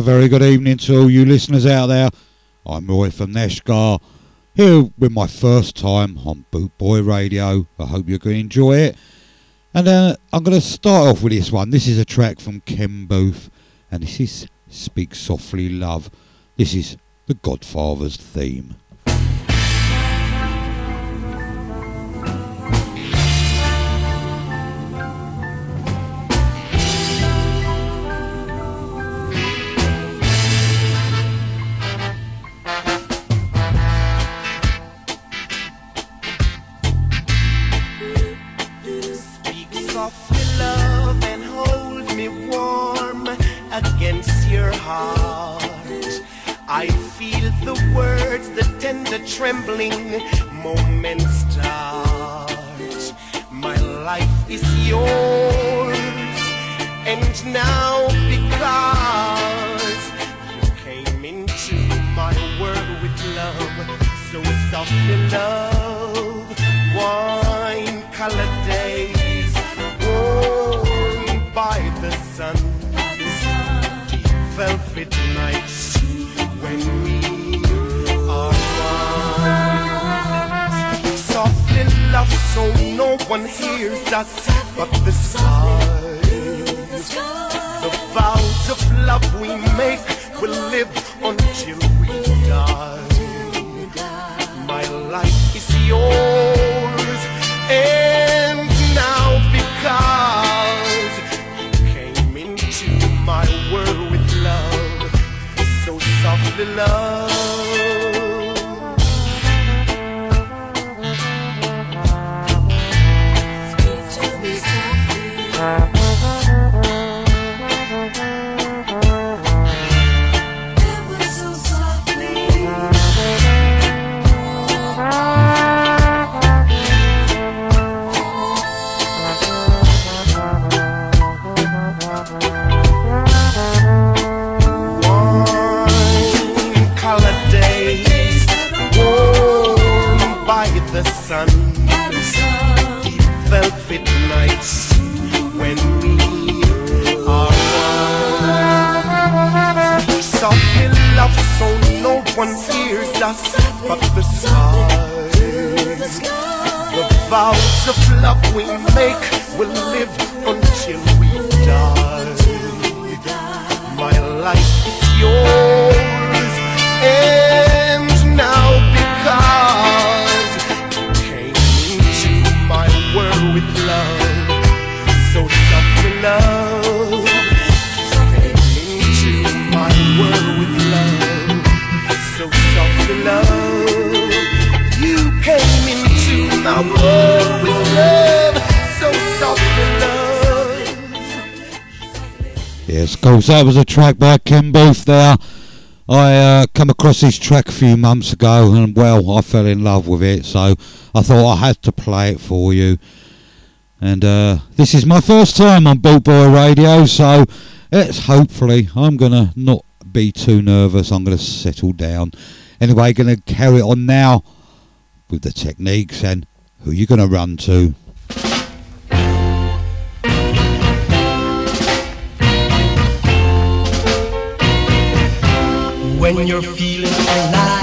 a very good evening to all you listeners out there. I'm Roy from Neshgar, here with my first time on Bootboy Radio. I hope you're going to enjoy it. And uh, I'm going to start off with this one. This is a track from Ken Boothe, and this is Speak Softly Love. This is the Godfather's theme. Course, that was a track by Ken Boothe there. I uh, come across this track a few months ago and, well, I fell in love with it, so I thought I had to play it for you. And uh, this is my first time on Bootboy Radio, so it's hopefully I'm going to not be too nervous. I'm going to settle down. Anyway, going to carry on now with the techniques and who you going to run to. When you're feeling alive,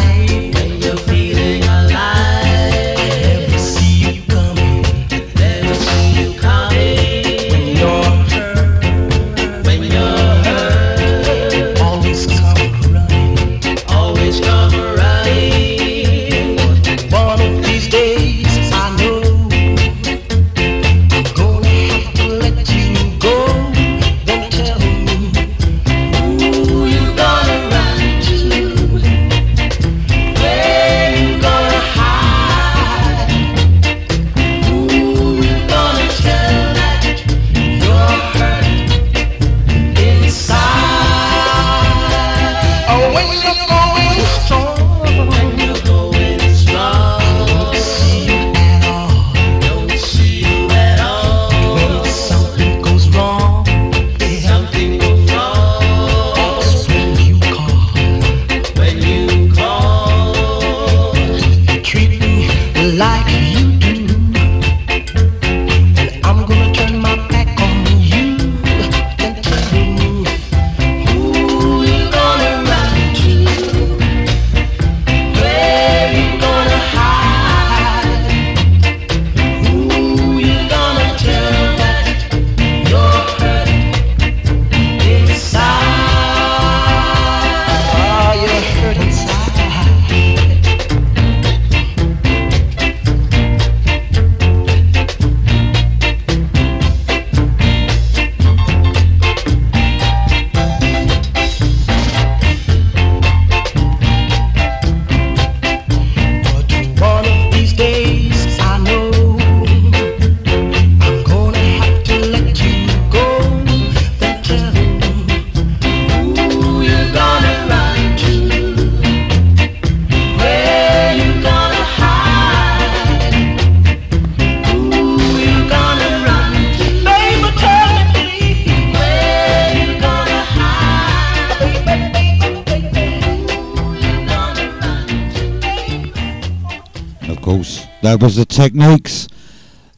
that was the Techniques.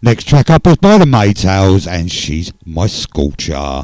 Next track up is by the Maytals, and she's my scorcher.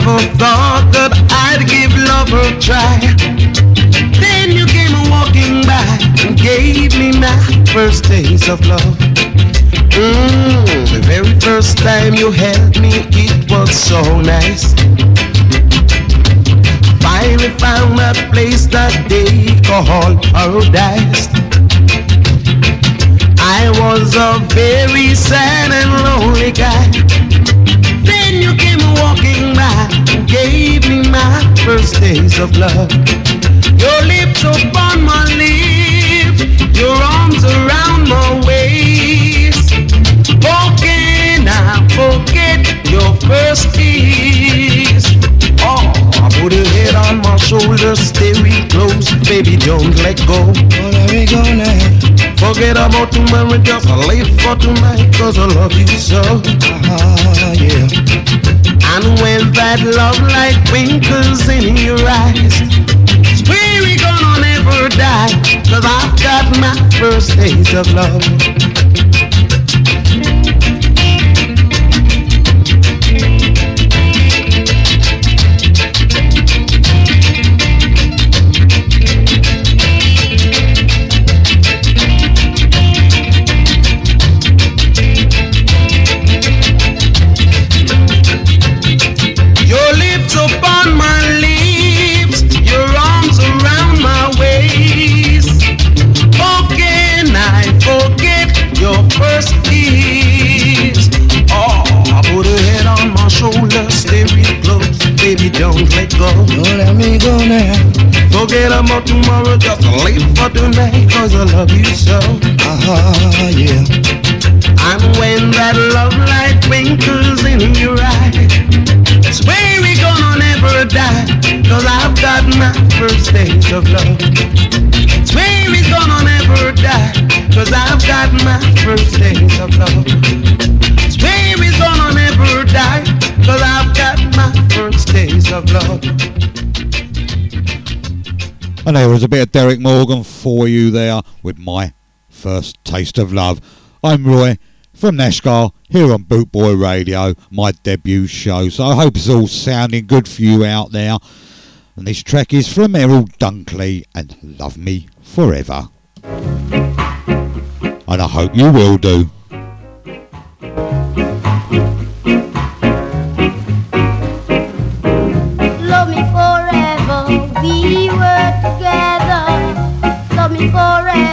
Never thought that I'd give love a try. Then you came walking by and gave me my first taste of love. Mm, the very first time you held me, it was so nice finally found that place that they call paradise. I was a very sad and lonely guy. You came walking by and gave me my first taste of love. Your lips upon my lips, your arms around my waist. Oh, can I forget your first kiss? Oh, I put a head on my shoulder shoulder, stay real close, baby, don't let go. What are we gonna Forget about tomorrow, just live for tonight, cause I love you so. Ah, yeah. And when that love light twinkles in your eyes, swear we gonna never die, cause I've got my first taste of love. Go now. Forget about tomorrow, just live for tonight, cause I love you so. Ah, yeah. And when that love light twinkles in your eyes, swear we gonna never die, cause I've got my first taste of love. Swear we gonna never die, cause I've got my first taste of love. Swear we gonna never die, cause I've got my first taste of love. And there was a bit of Derrick Morgan for you there with my first taste of love. I'm Roy from Neshgar here on Bootboy Radio, my debut show. So I hope it's all sounding good for you out there. And this track is from Errol Dunkley and Love Me Forever. And I hope you will do. Forever,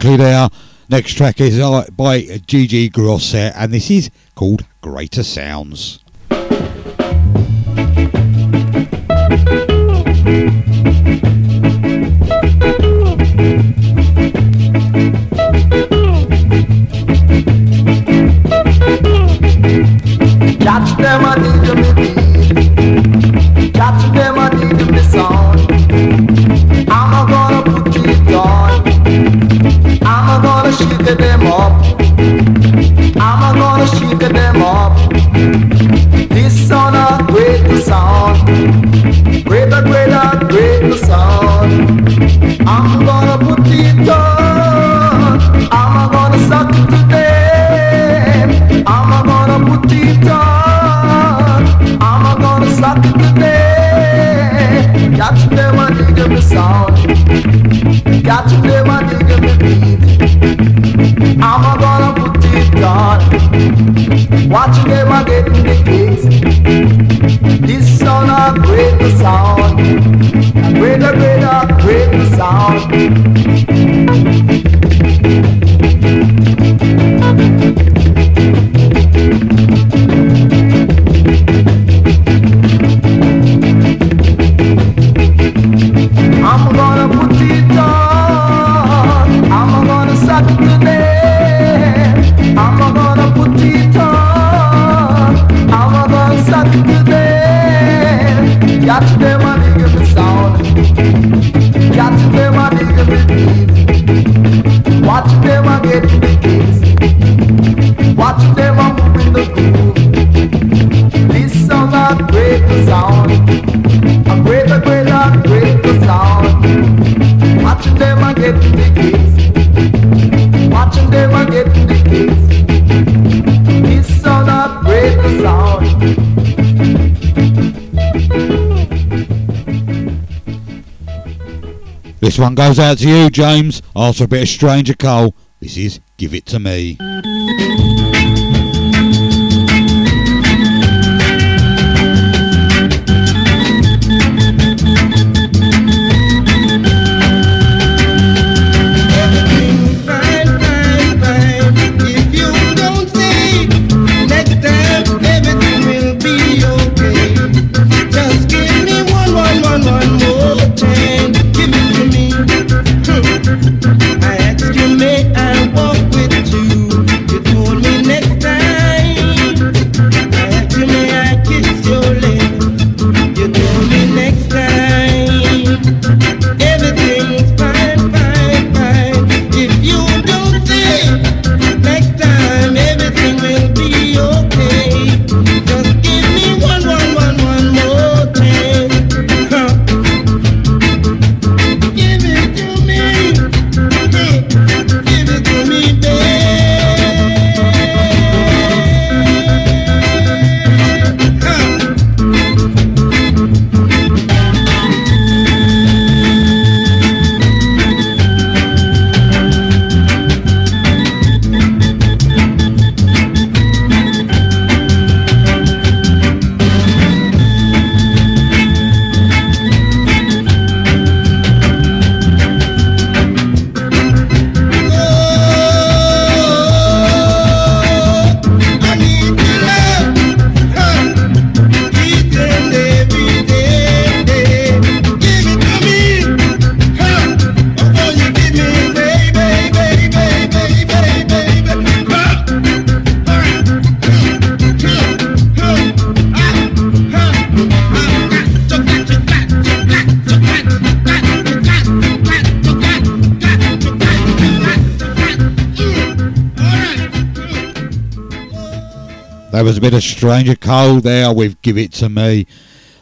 Dunkley there. Next track is uh, by Gigi Grosset, and this is called Greater Sounds. one goes out to you, James. After a bit of Stranger Cole, this is Give It To Me. a bit of Stranger Cole there with Give It To Me.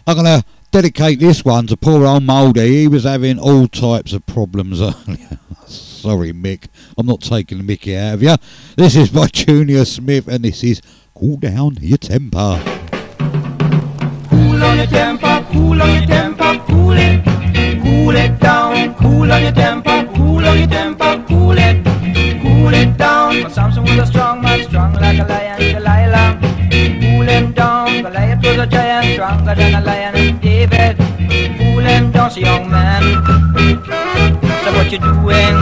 I'm going to dedicate this one to poor old Mouldy. He was having all types of problems earlier. Sorry, Mick. I'm not taking mickey out of you. This is by Junior Smith, and this is Cool Down Your Temper. Cool on your temper, cool on your temper, cool it. Cool it down, cool on your temper. stronger than a lion and David, fooling those young men So what you doing?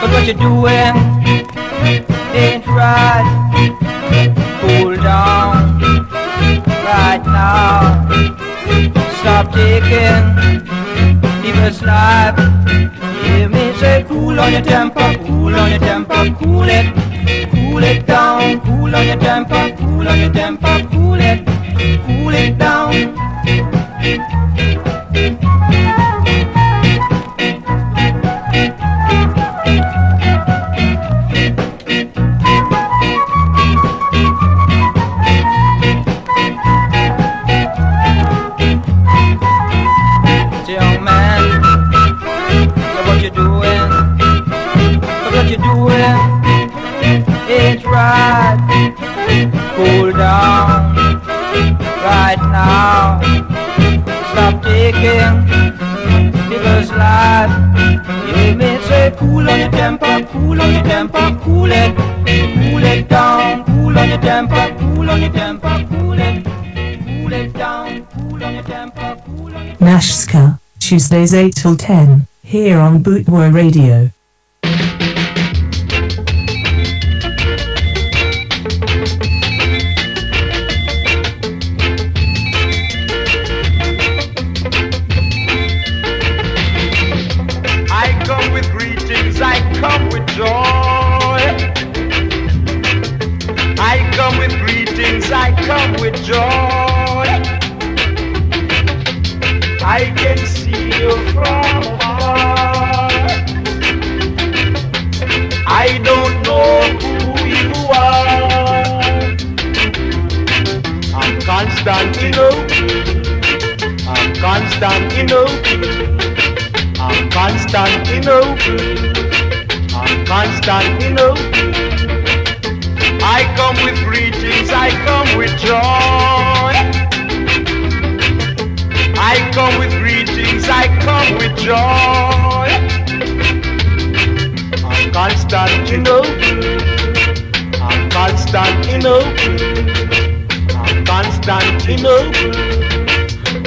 But what you doing? Ain't right. Cool down Right now. Stop taking People's life. Hear me say cool on your temper Cool on your temper Cool it. Cool it down Cool on your temper Cool on your temper night. Right now. Stop taking niggas' life. You may say cool on your temper, cool on your temper, cool it, cool it down. Cool on your temper, cool on your temper, cool it, cool it down. Cool on your temper, cool on your temper. Nashska, Tuesdays 8 till 10, here on Bootboy Radio. Come with joy. I come with greetings, I come with joy. I can see you from afar. I don't know who you are. I'm Constantinople. I'm Constantinople. I'm Constantinople. Constantinople. I come with greetings, I come with joy. I come with greetings, I come with joy. I'm Constantinople. I'm Constantinople. I'm Constantinople.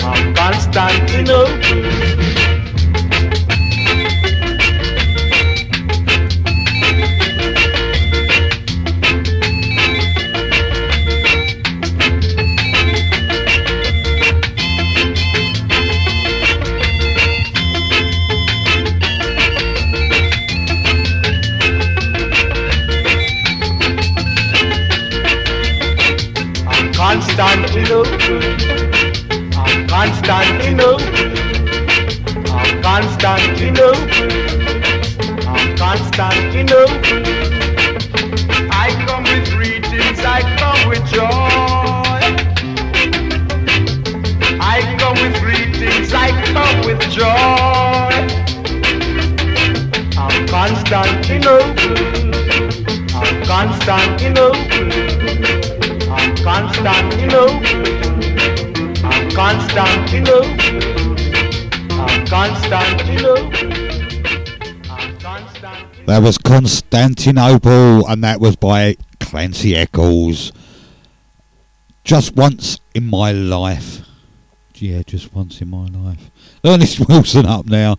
I'm Constantinople. That was Constantinople, and that was by Clancy Eccles. Just once in my life. Yeah, just once in my life. Ernest Wilson up now.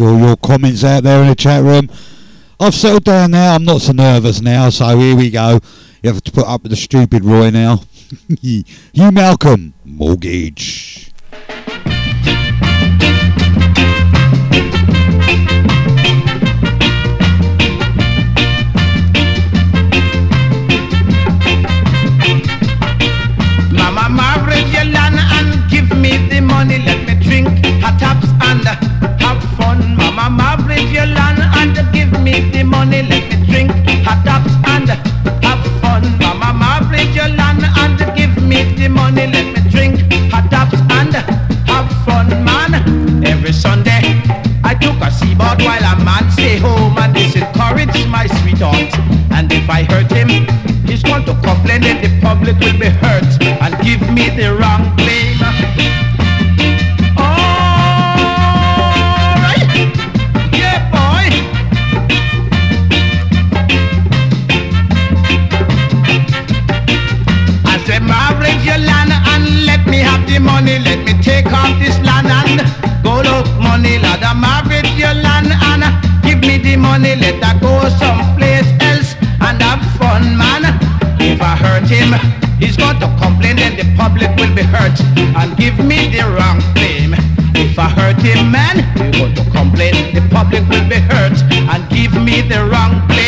All your comments out there in the chat room. I've settled down now. I'm not so nervous now. So here we go. You have to put up with the stupid Roy now. you Malcolm mortgage. Hot and have fun. Mama Margaret Yolanda and give me the money. Let me drink taps and have fun, man. Every Sunday I took a seaboard while a man stay home and this encouraged my sweetheart. And if I hurt him, he's going to complain and the public will be hurt and give me the wrong blame. I said, Margaret, your land and let me have the money. Let me take off this land and go look money. Lord, Margaret, your land and give me the money. Let her go someplace else and have fun, man. If I hurt him, he's going to complain and the public will be hurt and give me the wrong blame. If I hurt him, man, he's going to complain, the public will be hurt and give me the wrong blame.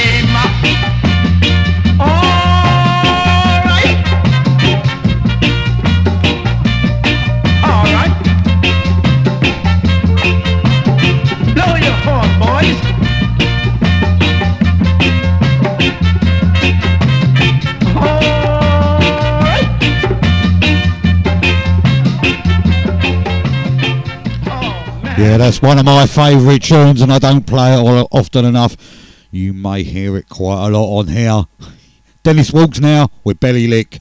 Yeah, that's one of my favourite tunes, and I don't play it often enough. You may hear it quite a lot on here. Dennis Walks now with Belly Lick.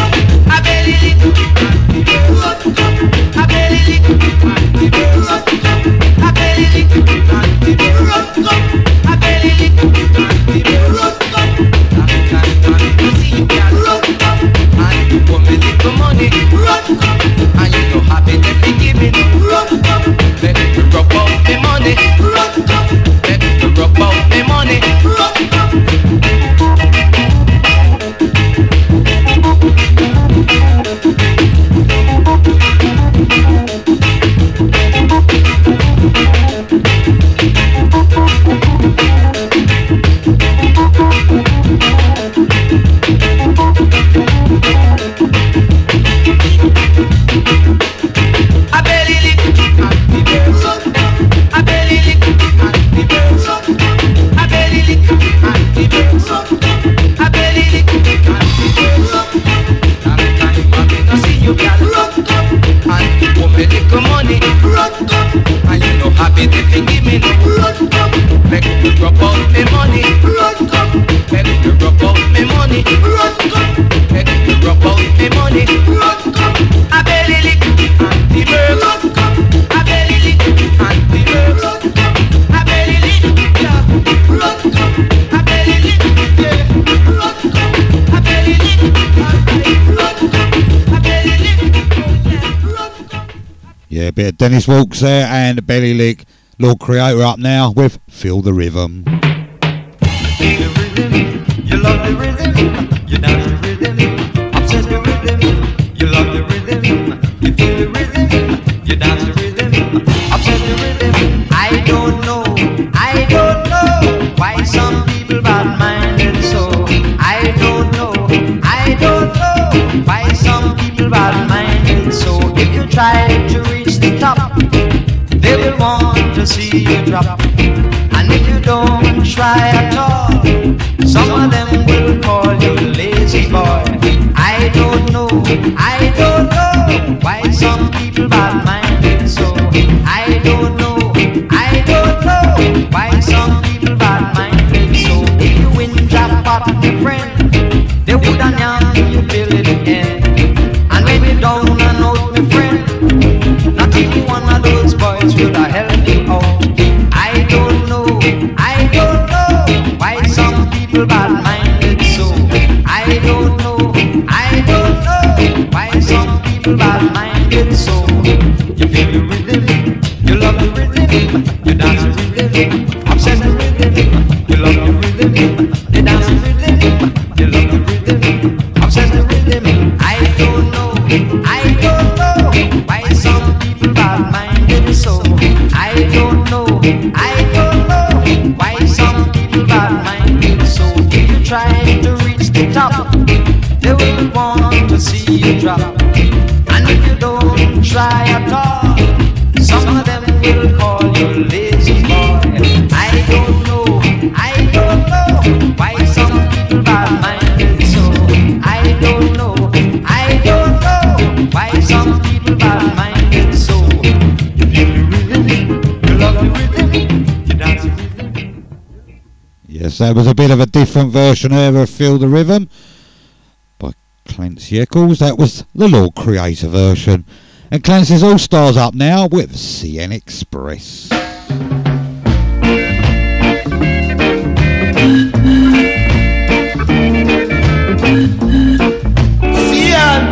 You love the rhythm, Feel the rhythm, you feel the rhythm, you dance the with rhythm. I don't know, I don't know why some people bad minded so. I don't know, I don't know why some people bad minded so. If you try see you drop. And if you don't try at all, some of them will call you lazy boy. I don't know, I don't know why some people bad minded so. I don't know. It's so That was a bit of a different version of Feel the Rhythm by Clancy Eccles. That was the Lord Creator version. And Clancy's All Stars up now with CN Express. CN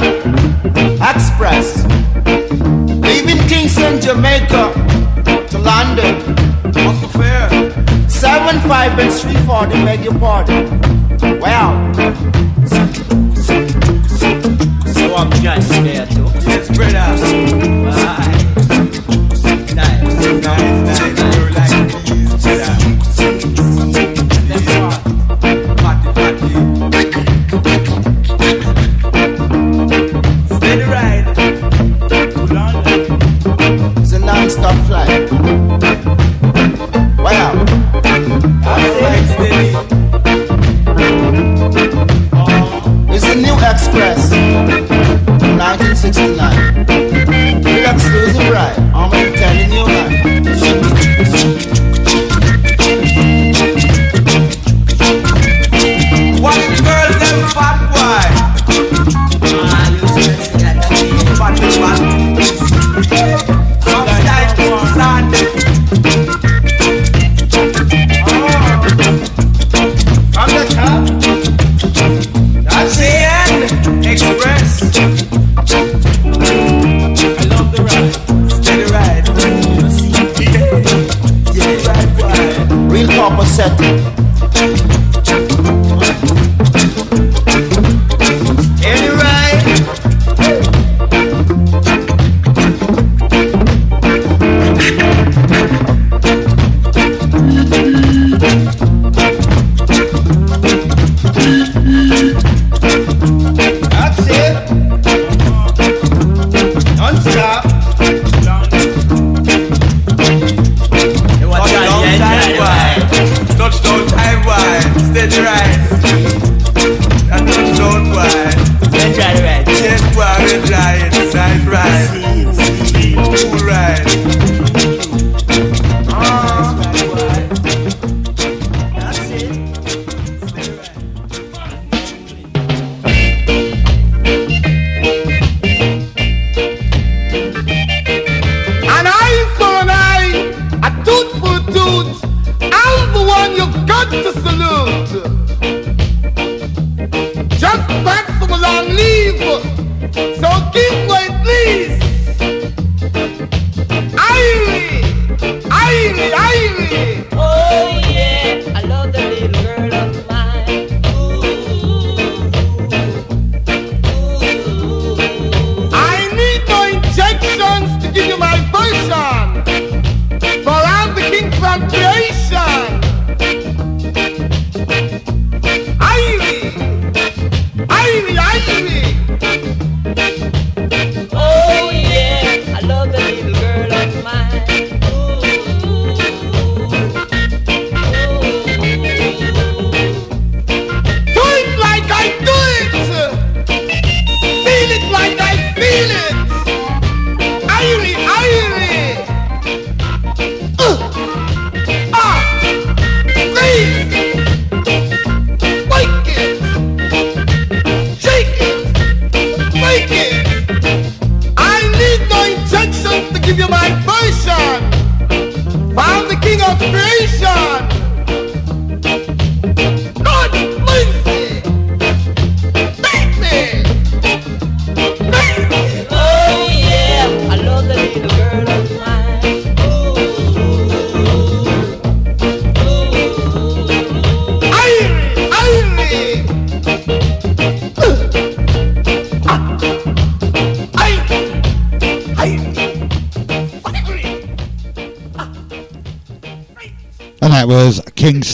Express leaving Kingston, Jamaica to London. 345 and 340, beg your pardon. Well, so I'm just scared to spread out.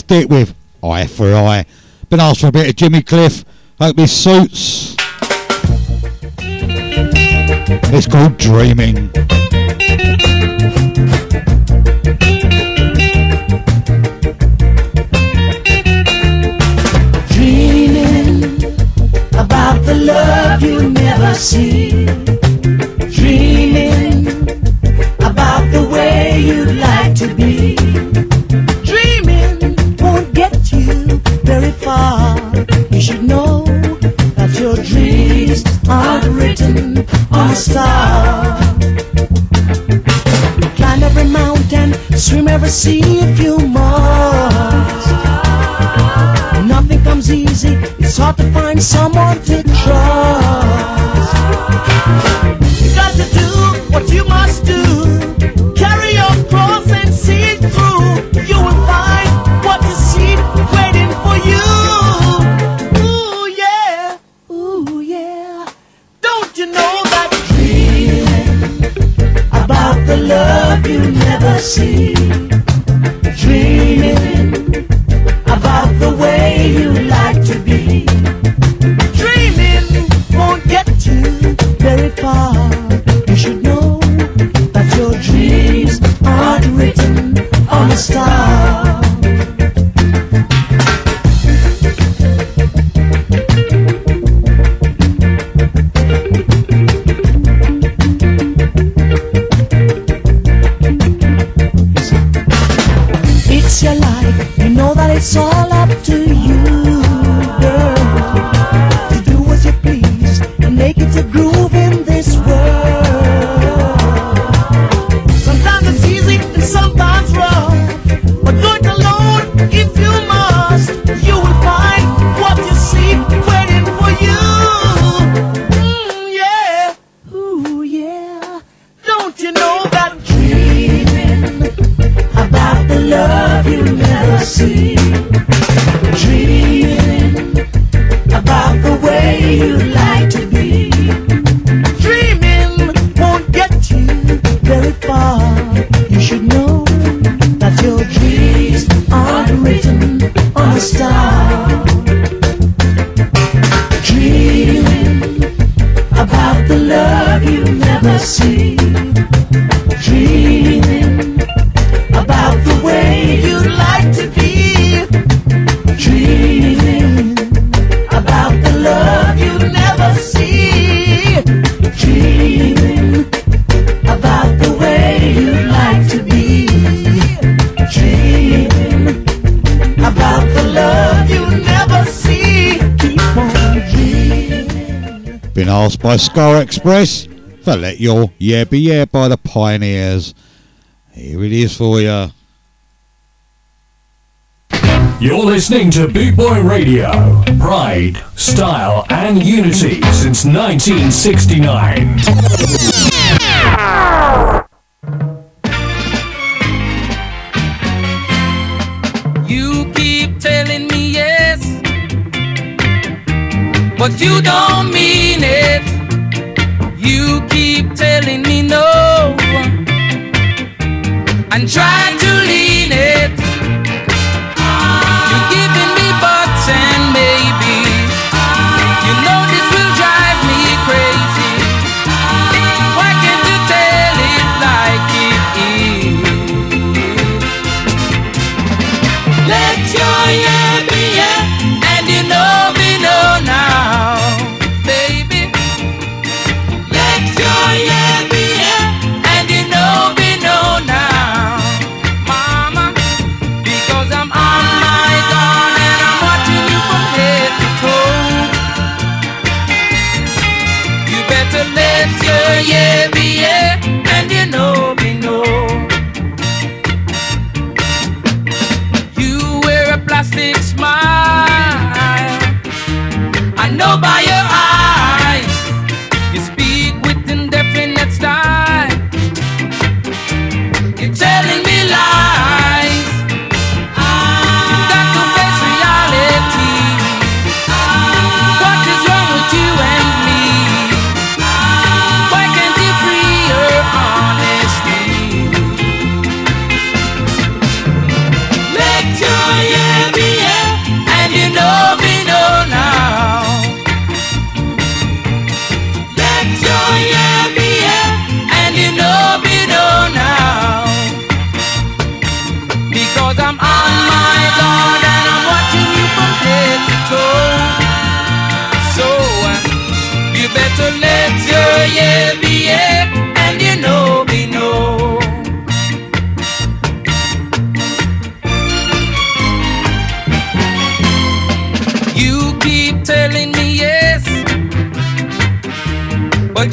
left it with Eye for Eye. Been asked for a bit of Jimmy Cliff. Hope this suits. It's called Dreaming. Dreaming about the love you never see star. Climb every mountain, swim every sea if you must. Nothing comes easy, it's hard to find someone to been asked by Scar Express for Let Your Yeah Be Yeah by the Pioneers. Here it is for you. You're listening to Boot Boy Radio. Pride, style, and unity since 1969. but you don't mean it. You keep telling me no and try to lean it. yeah.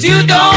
You don't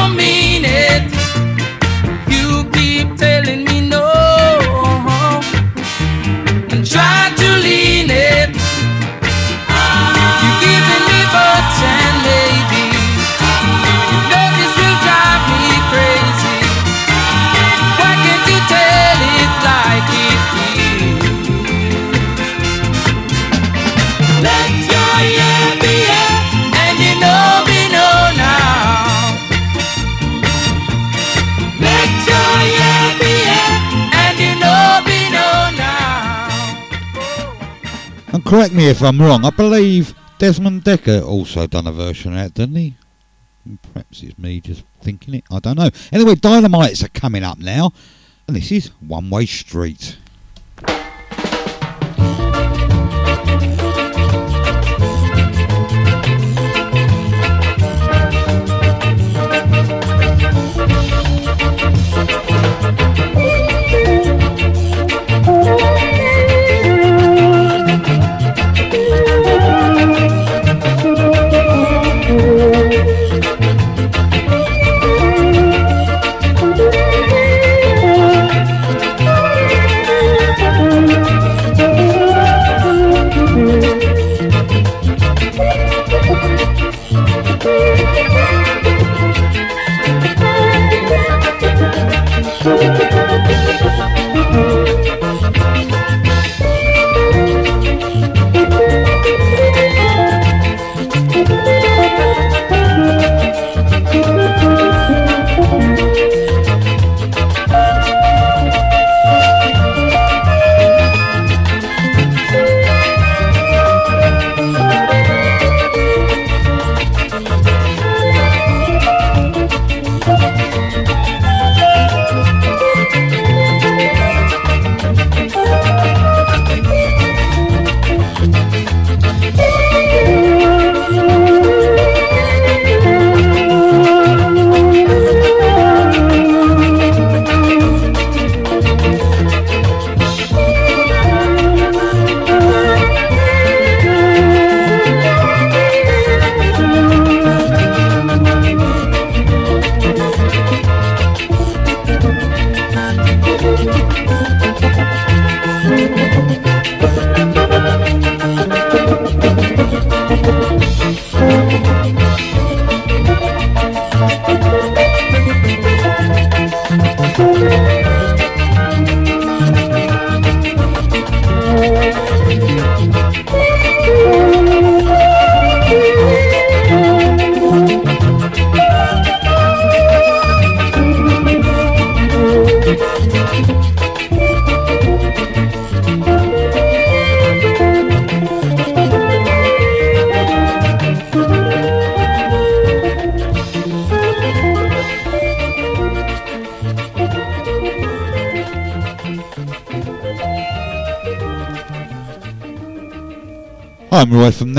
correct me if I'm wrong, I believe Desmond Dekker also done a version of that, didn't he? Perhaps it's me just thinking it, I don't know. Anyway, Dynamites are coming up now, and this is One Way Street.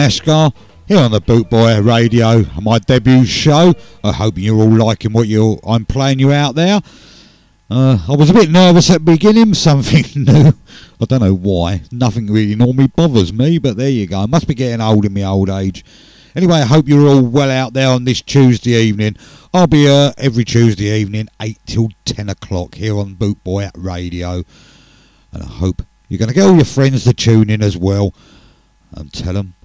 Here on the Bootboy Radio, my debut show. I hope you're all liking what you're, I'm playing you out there. Uh, I was a bit nervous at the beginning, something new. I don't know why. Nothing really normally bothers me, but there you go. I must be getting old in my old age. Anyway, I hope you're all well out there on this Tuesday evening. I'll be here every Tuesday evening, 8 till 10 o'clock, here on Bootboy Radio. And I hope you're going to get all your friends to tune in as well and tell them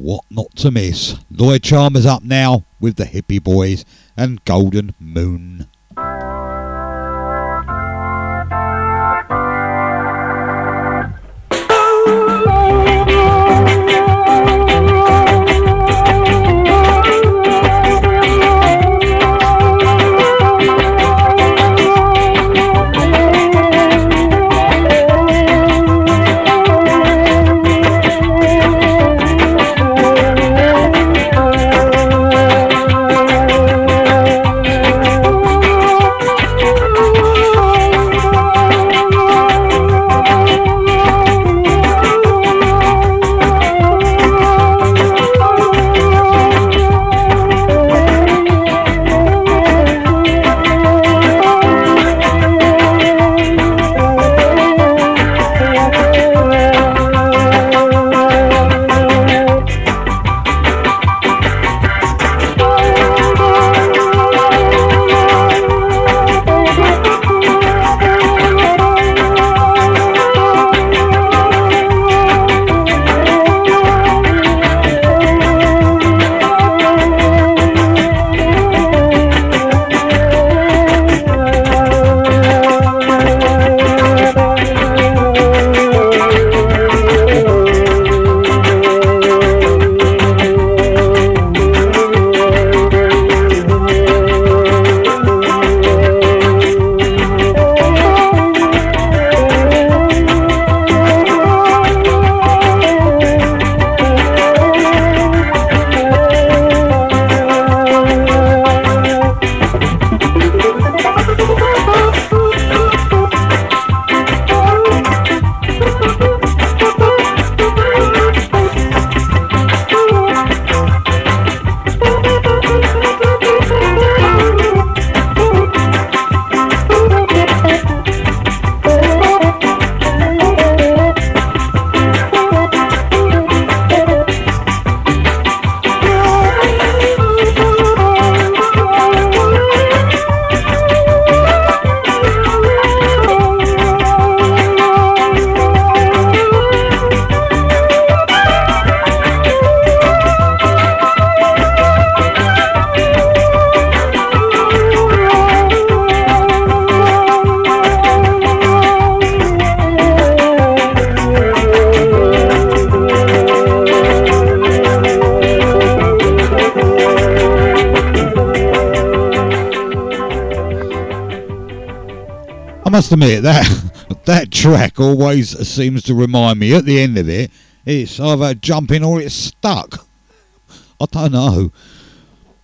what not to miss. Lloyd Charmers up now with the Hippy Boys and Golden Moon. Oh, oh, oh, must admit that that track always seems to remind me at the end of it it's either jumping or it's stuck. I don't know.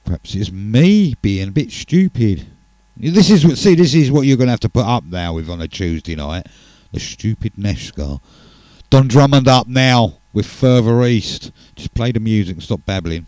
Perhaps it's me being a bit stupid. This is what see. This is what you're going to have to put up now with on a Tuesday night. The stupid Neshka. Don Drummond up now with Further East. Just play the music and stop babbling.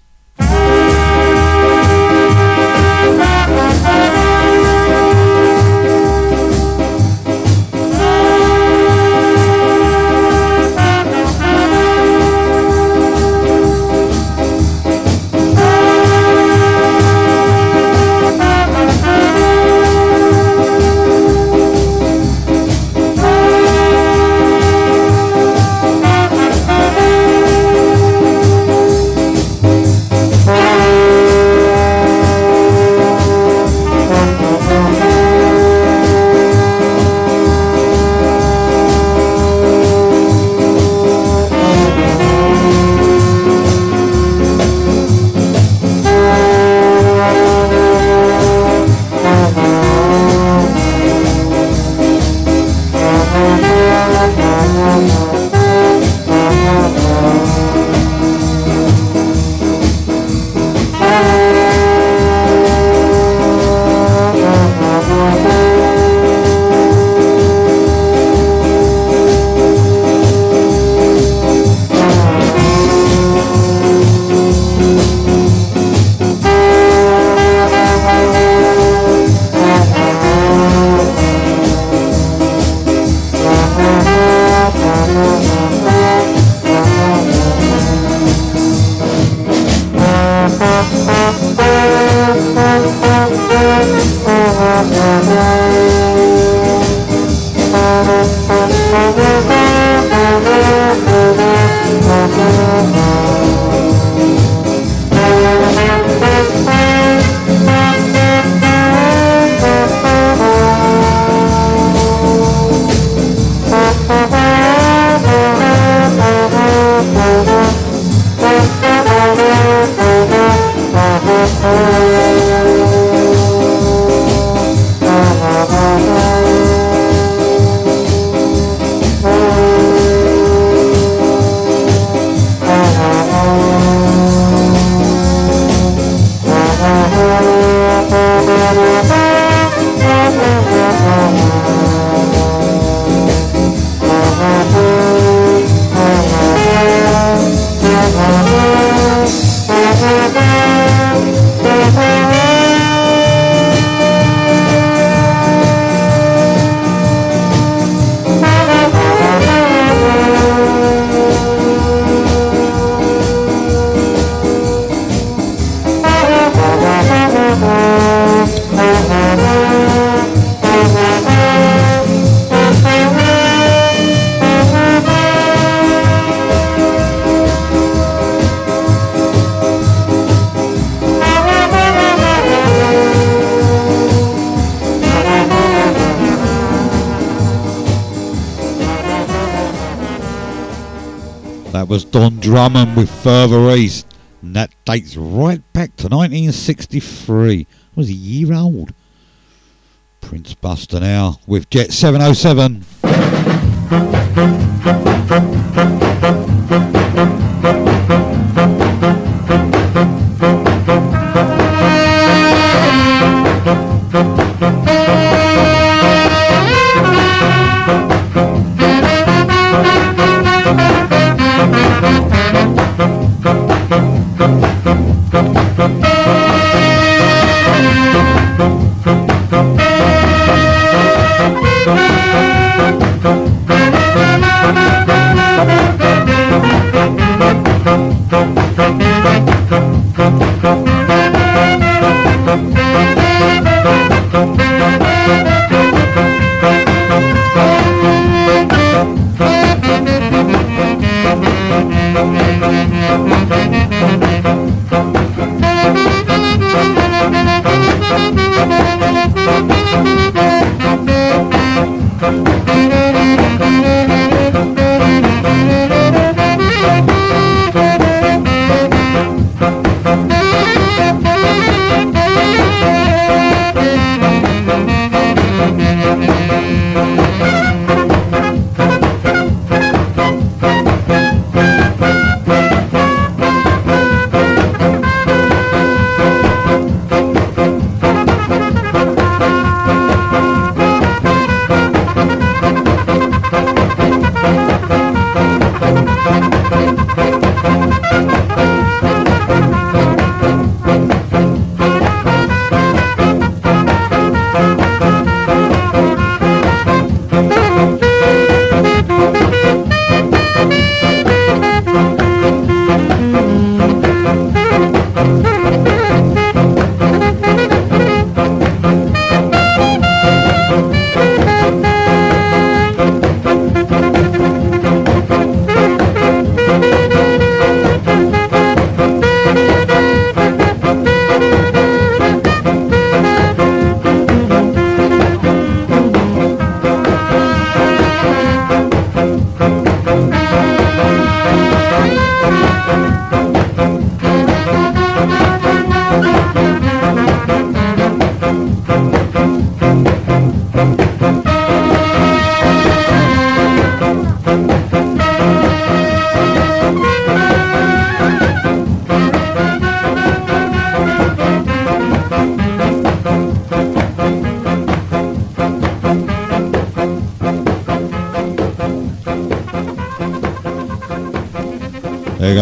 That Drummond with Further East. And that dates right back to 1963. I was a year old. Prince Buster now with Jet 707.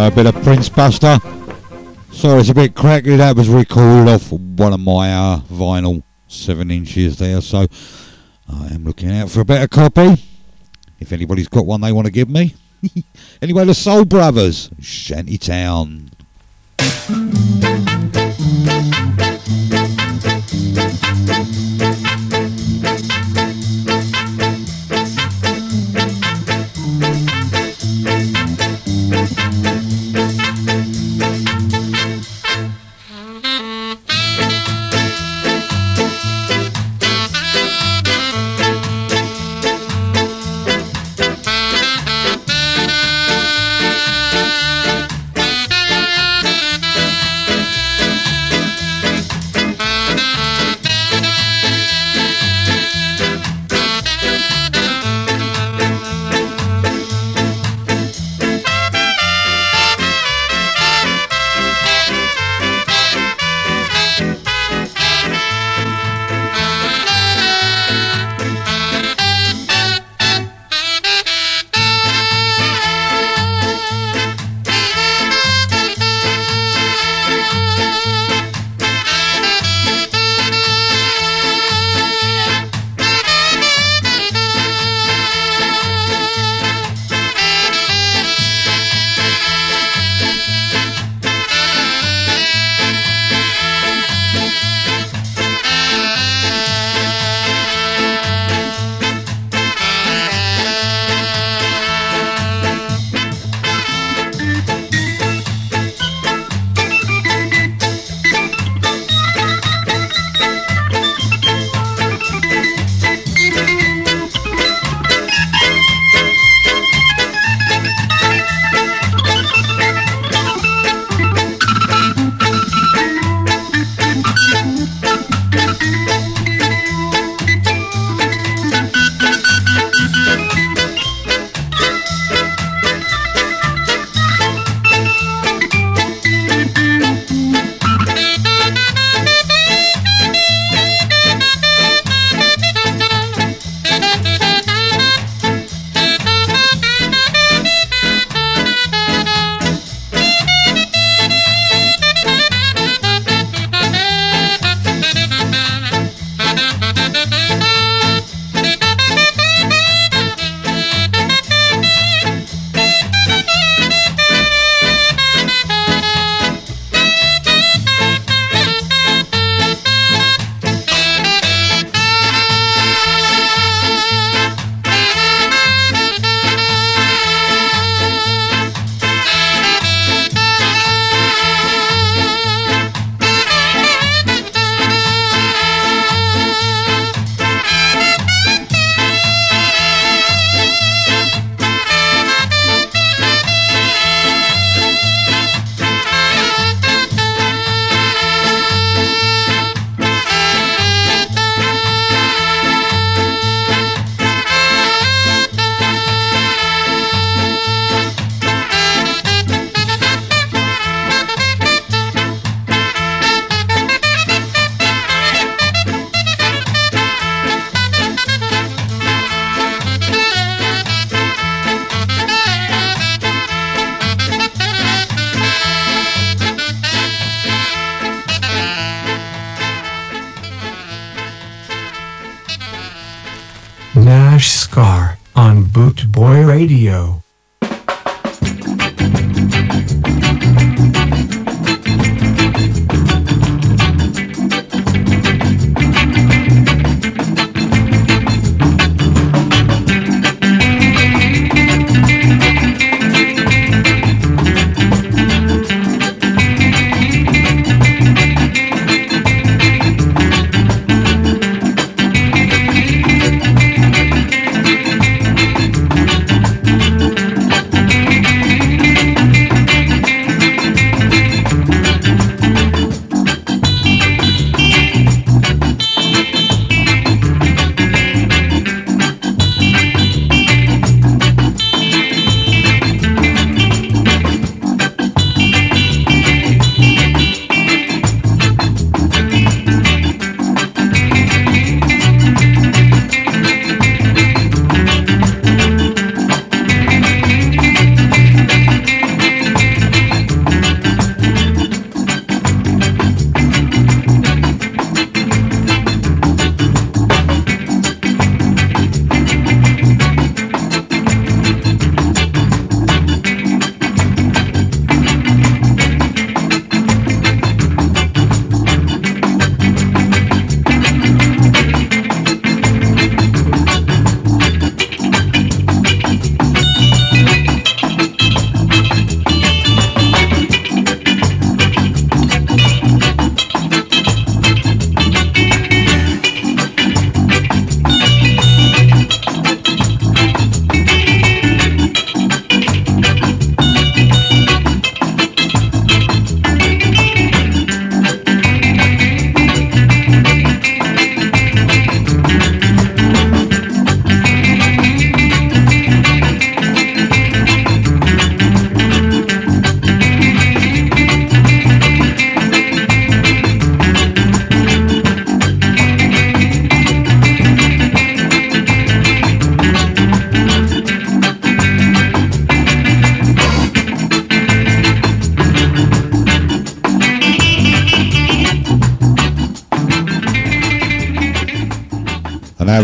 A bit of Prince Buster. Sorry, it's a bit crackly. That was recorded off one of my uh, vinyl seven inches there. So I am looking out for a better copy. If anybody's got one they want to give me. anyway, the Soul Brothers, Shantytown.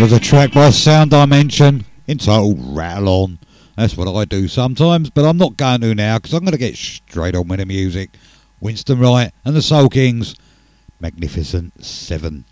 Was a track by Sound Dimension entitled Rattle On. That's what I do sometimes, but I'm not going to now because I'm going to get straight on with the music. Winston Wright and the Soul Kings, Magnificent Seven.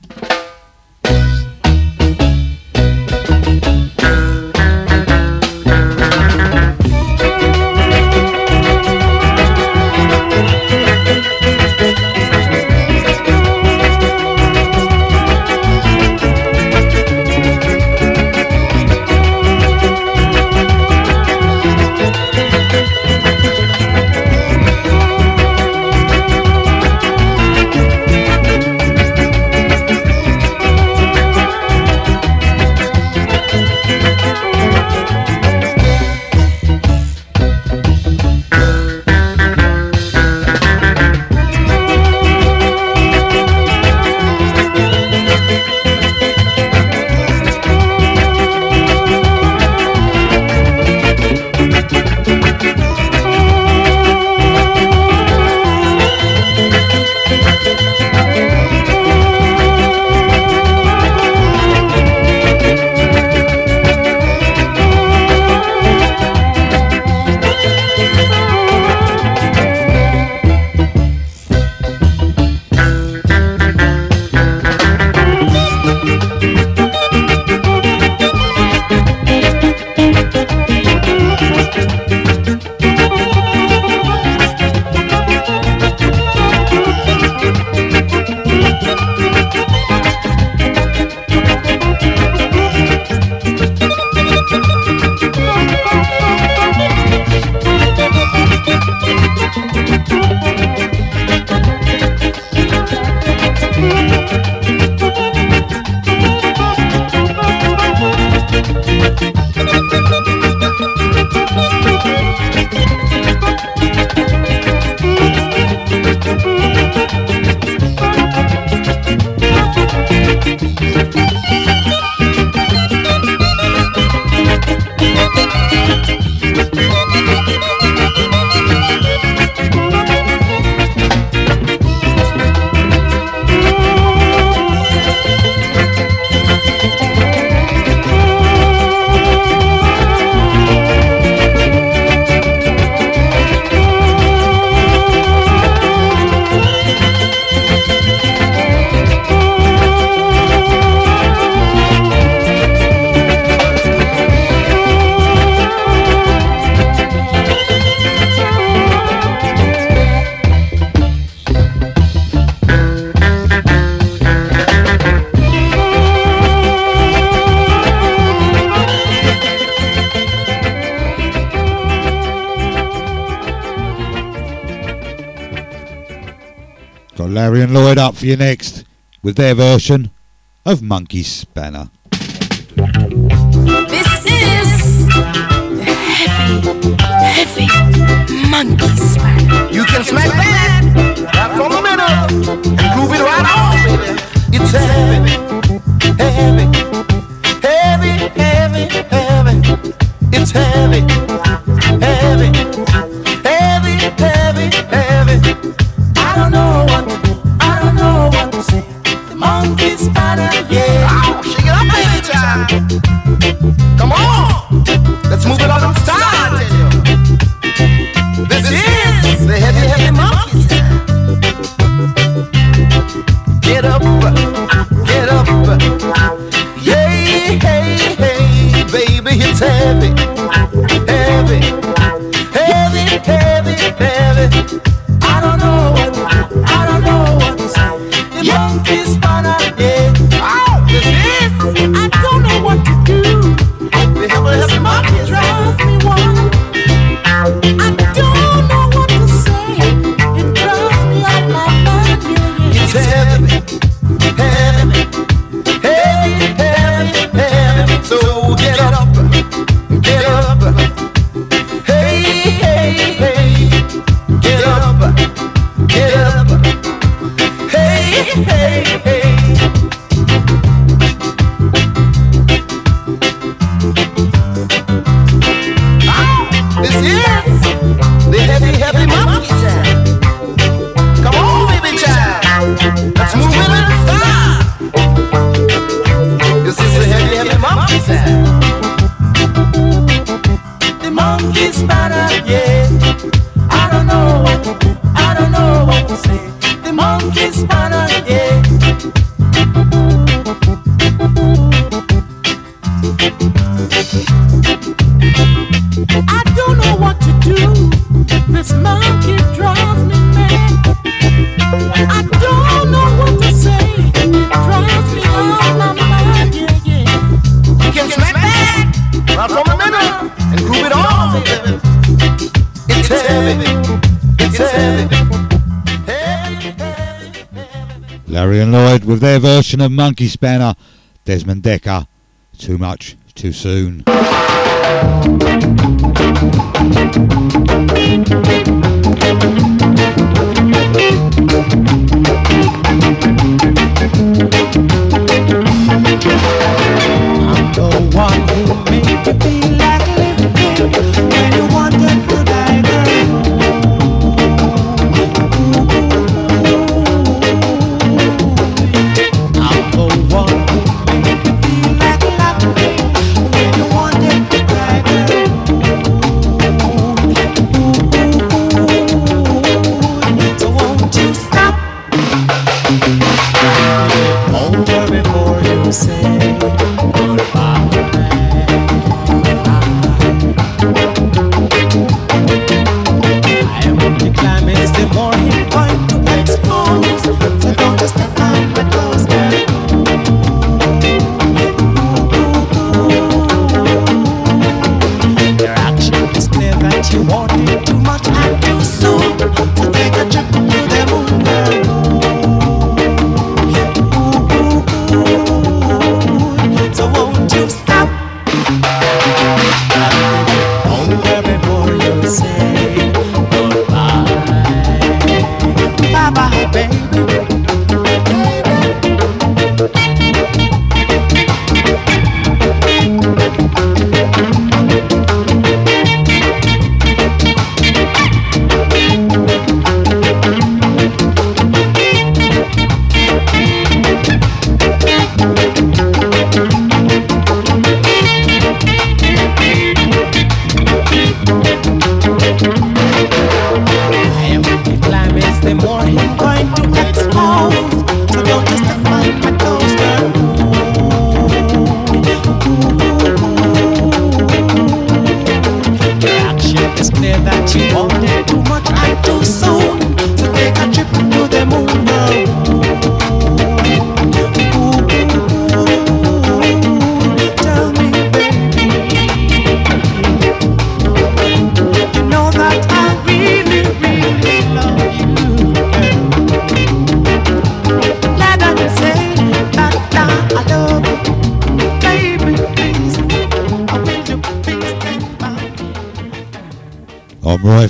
for you next with their version of Monkey Spanner. This is the heavy, heavy Monkey Spanner. You can smack back. with their version of Monkey Spanner, Desmond Dekker, Too Much, Too Soon.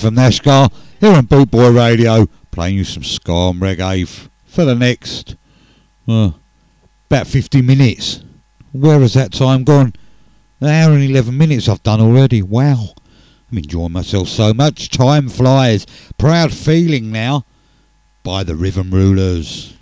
From Nashgar, here on Boot Boy Radio, playing you some ska and reggae for the next, uh, about 50 minutes. Where has that time gone? An hour and 11 minutes I've done already. Wow. I'm enjoying myself so much. Time flies. Proud feeling now by the Rhythm Rulers.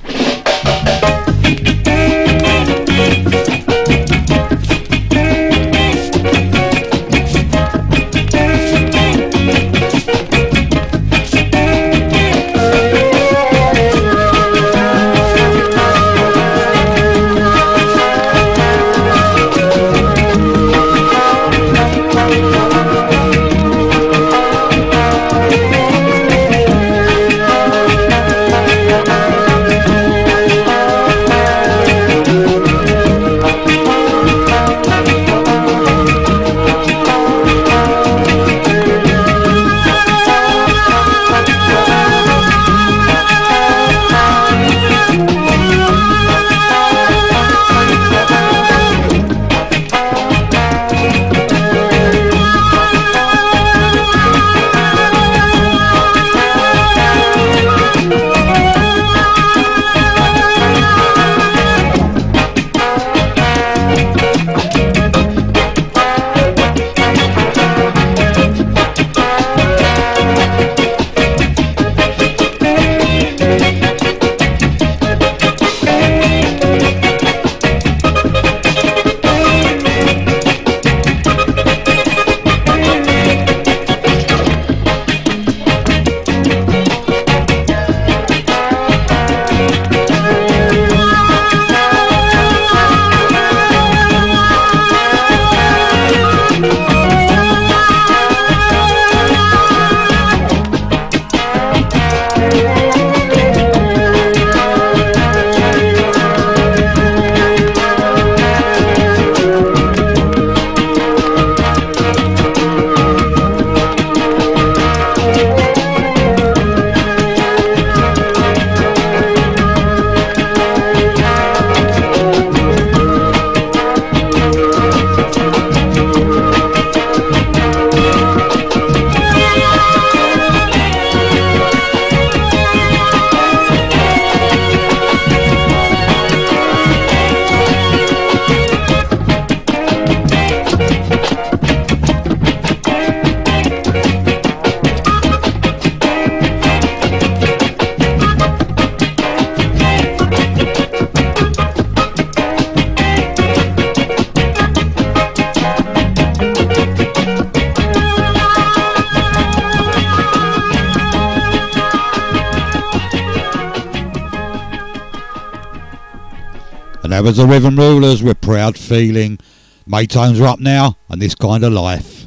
And that was the Rhythm Rulers with Proud Feeling. Maytones are up now, and this kind of life.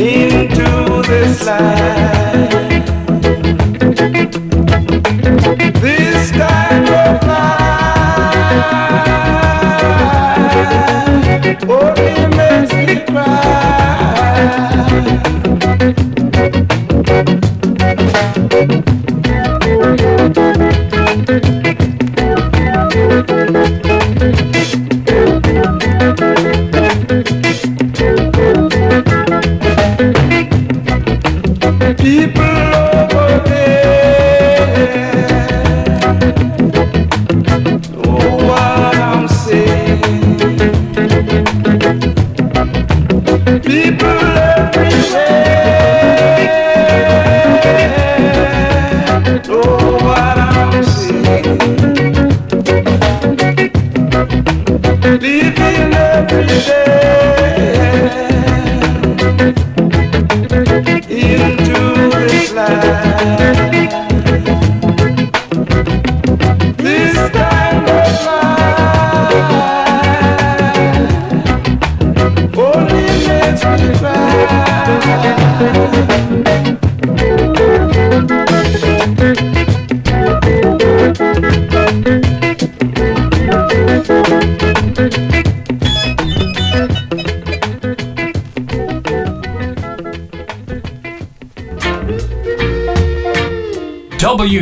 into this life.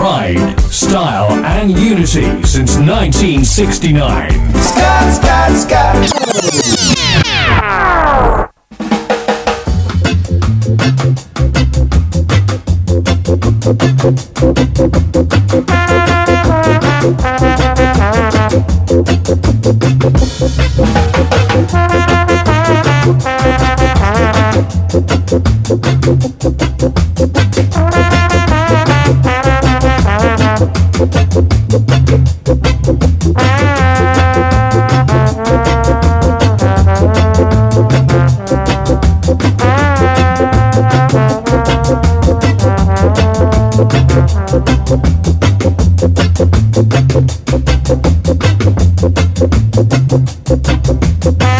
pride, style, and unity since 1969. Scott, Scott, Scott. Thank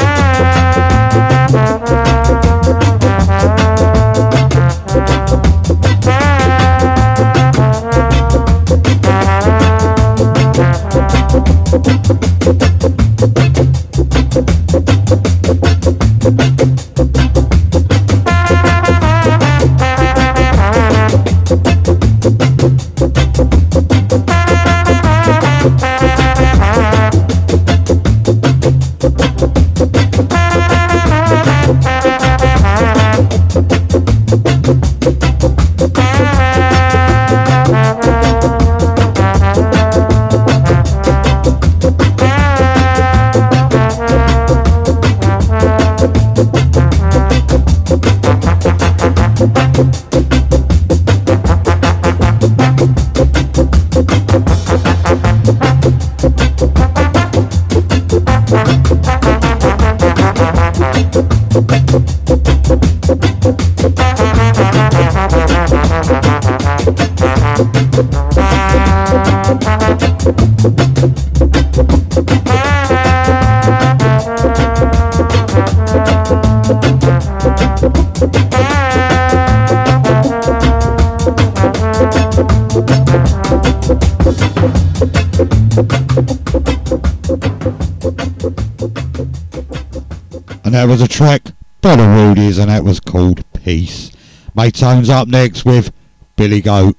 you. And that was called Peace. Maytones up next with Billy Goat.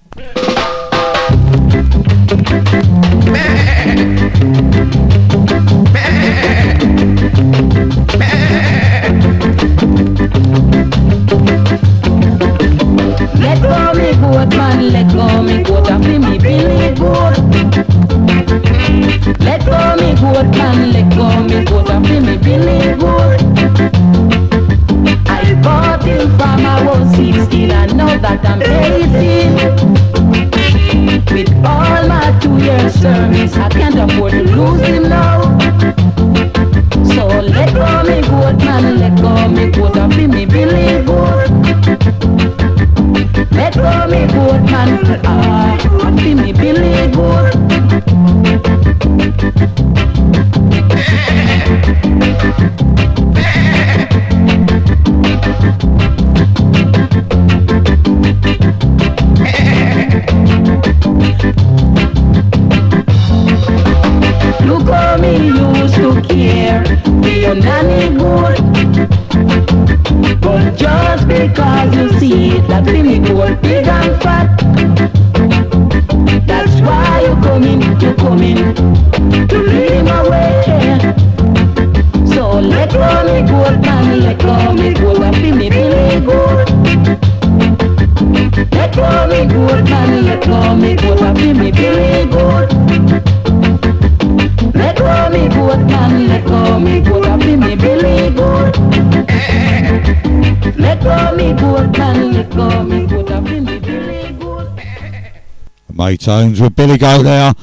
Stay with Billy Goat there.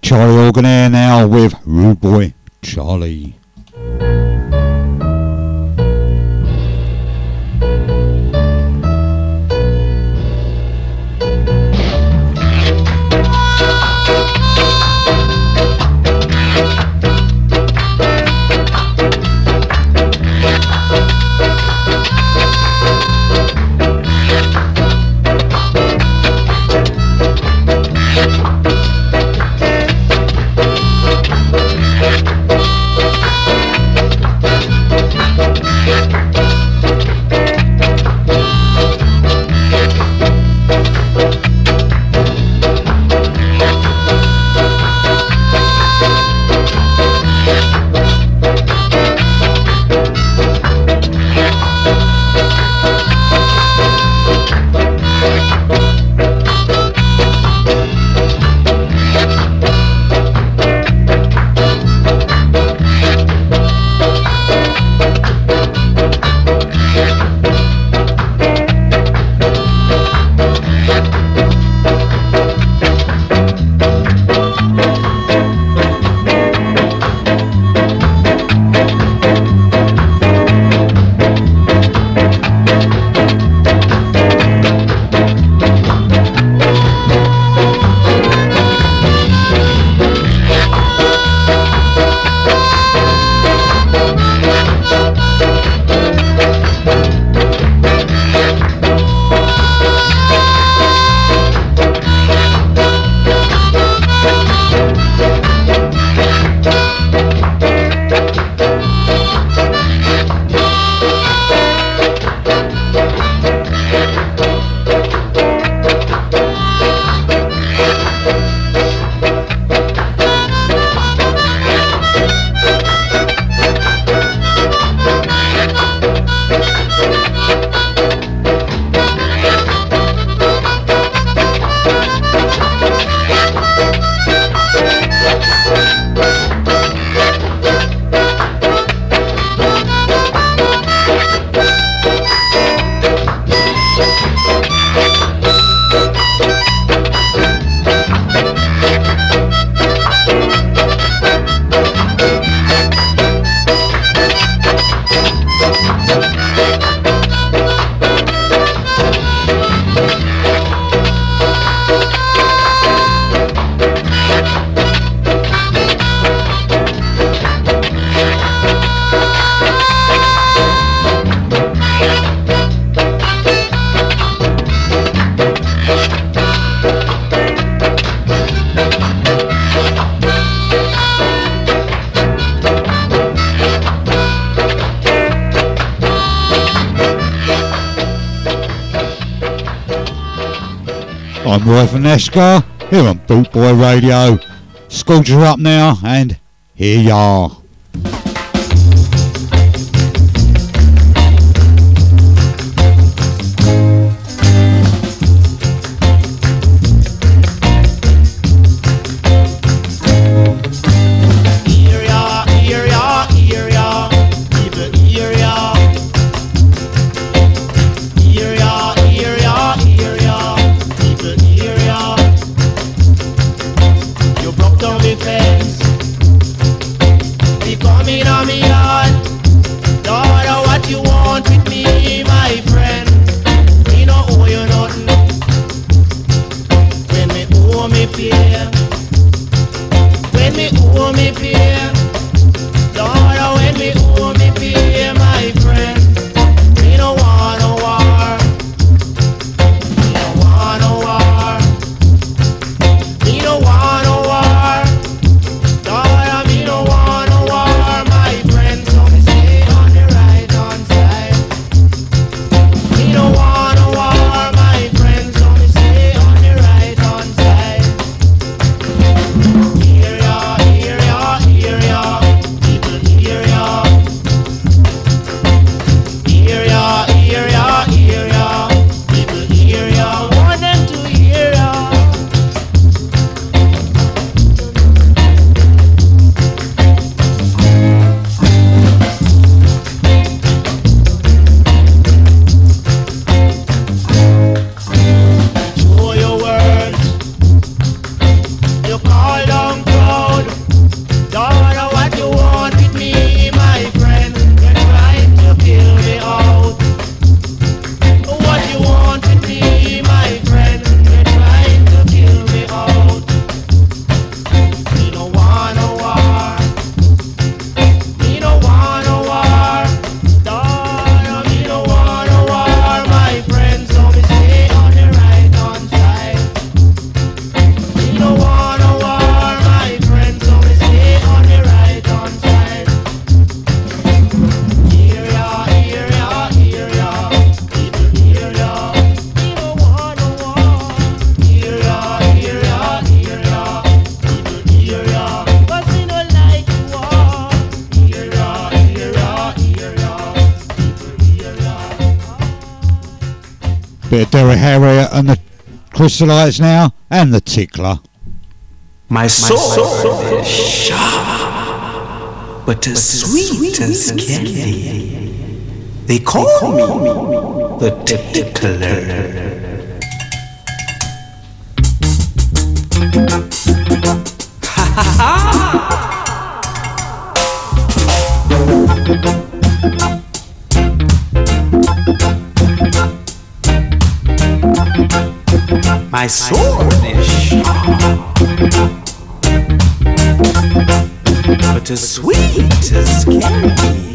Charlie Organaire now with Rude Boy Charlie. Here on Boot Boy Radio. scorch 'er up now, and here you are. me, oh me, beer. The lights now and the tickler. My soul, My soul is sharp, but as sweet, sweet as candy. They call, they call me, me the tickler. tickler. my swordfish. But as sweet as candy,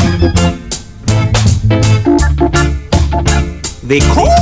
they call.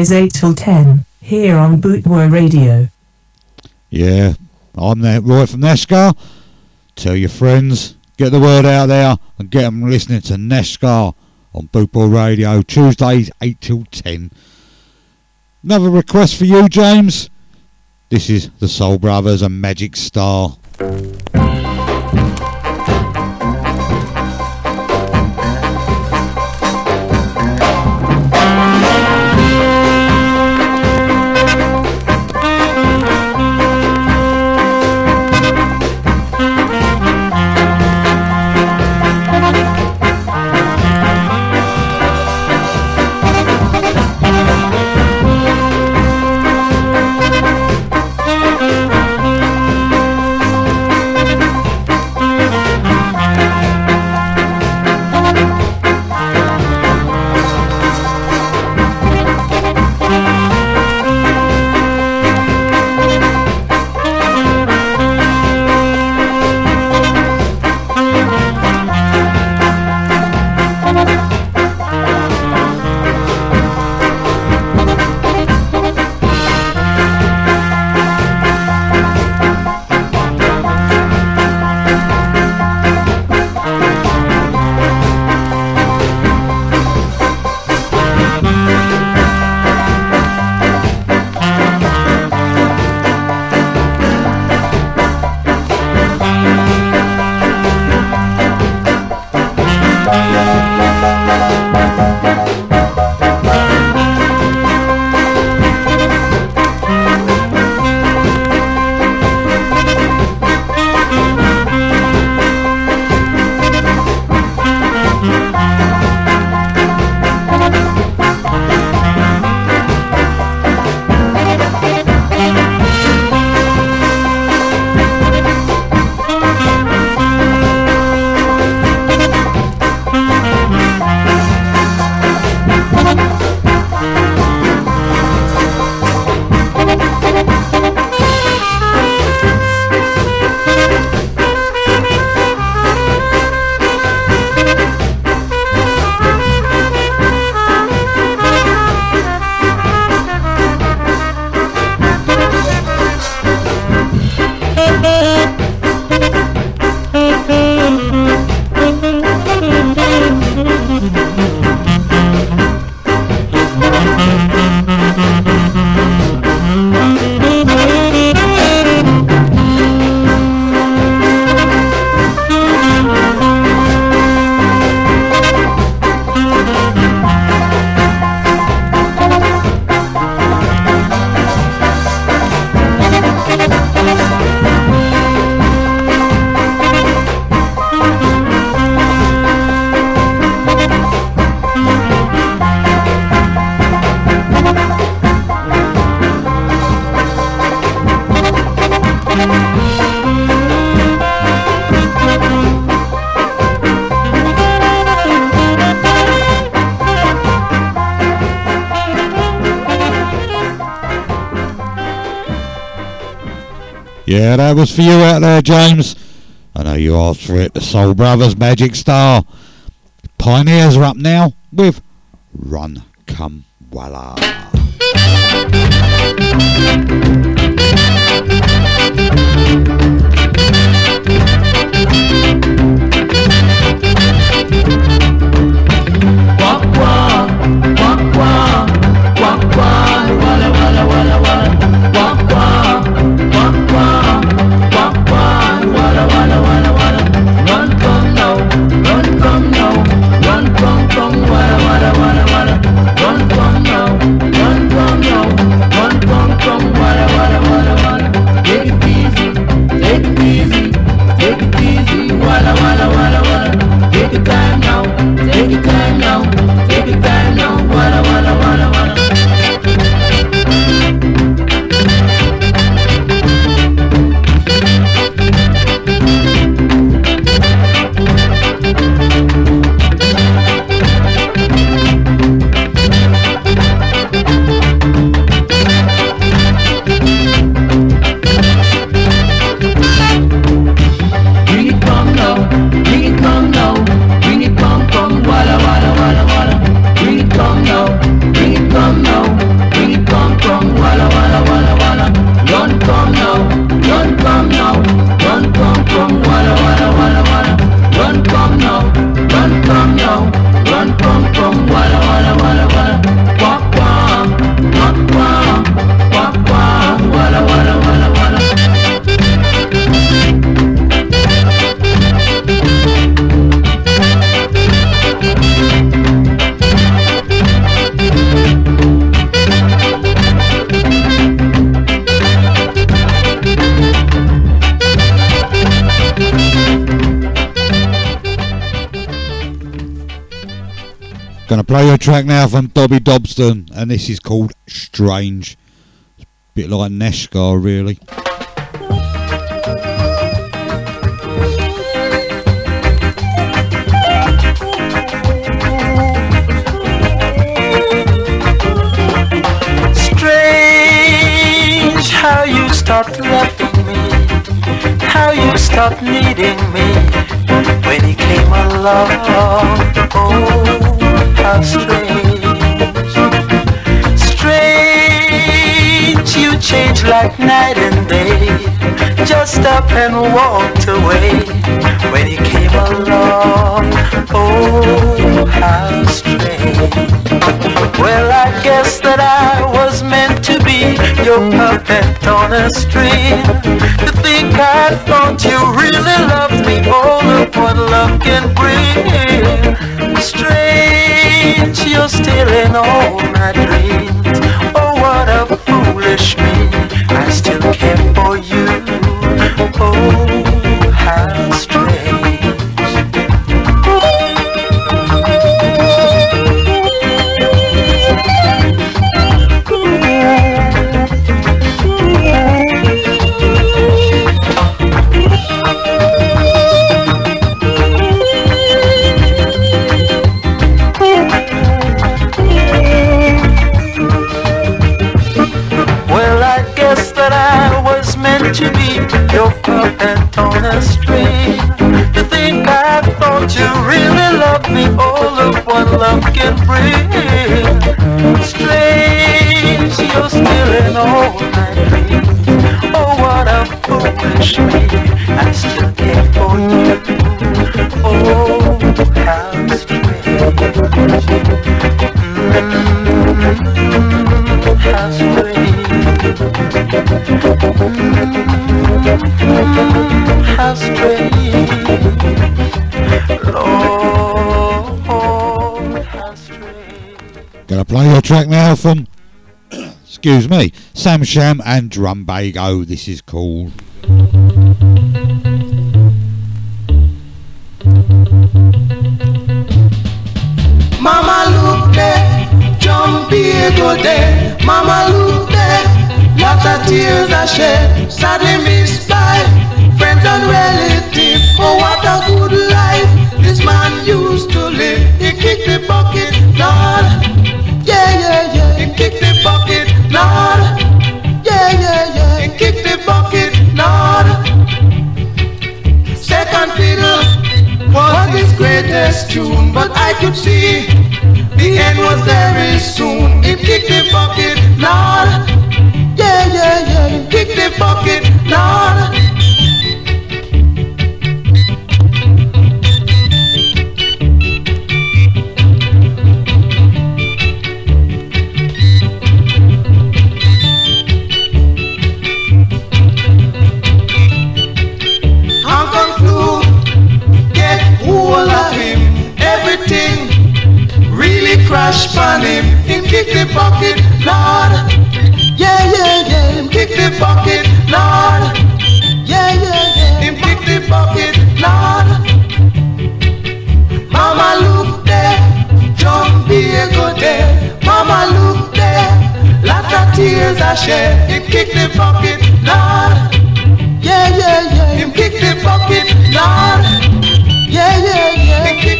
Tuesdays 8 till 10, here on Bootboy Radio. Yeah, I'm there, Roy from Nashgar. Tell your friends, get the word out there, and get them listening to Nashgar on Bootboy Radio, Tuesdays 8 till 10. Another request for you, James. This is the Soul Brothers and Magic Star. Yeah, that was for you out there, James. I know you asked for it. The Soul Brothers Magic Star. Pioneers are up now with Run Come Walla. Your track now from Dobby Dobson, and this is called Strange. It's a bit like Neshgar, really. Strange how you stopped loving me, how you stopped needing me when you came along. Oh, how strange. Strange, you changed like night and day, just up and walked away when you came along. Oh, how strange. Well, I guess that I was meant to be your puppet on a string. To think I thought you really loved me, all of what love can bring. Strange, you're stealing all my dreams. Oh, what a foolish me. I still care what love can bring. Strange, you're still all my dreams. Oh, what a foolish me. Play your track now from, excuse me, Sam Sham and Drumbago. This is called. Mama look there, John Piego there. Mama look there, lots of tears are shed. Sadly missed by friends and relatives. Oh, what a good life greatest tune, but I could see the end was very soon. He kicked the bucket, Lord. Yeah, yeah, yeah. He kicked the bucket, Lord. Crashed on him. Him kick the bucket, Lord. Yeah, yeah, yeah. Him kick the bucket, Lord. Yeah, yeah, yeah. Him kick the bucket, Lord. Mama look there, John Diego there. Mama look there, lots of tears I shed. Him kick the bucket, Lord. Yeah, yeah, yeah. Him kick the bucket, Lord. Yeah, yeah, yeah. Him kick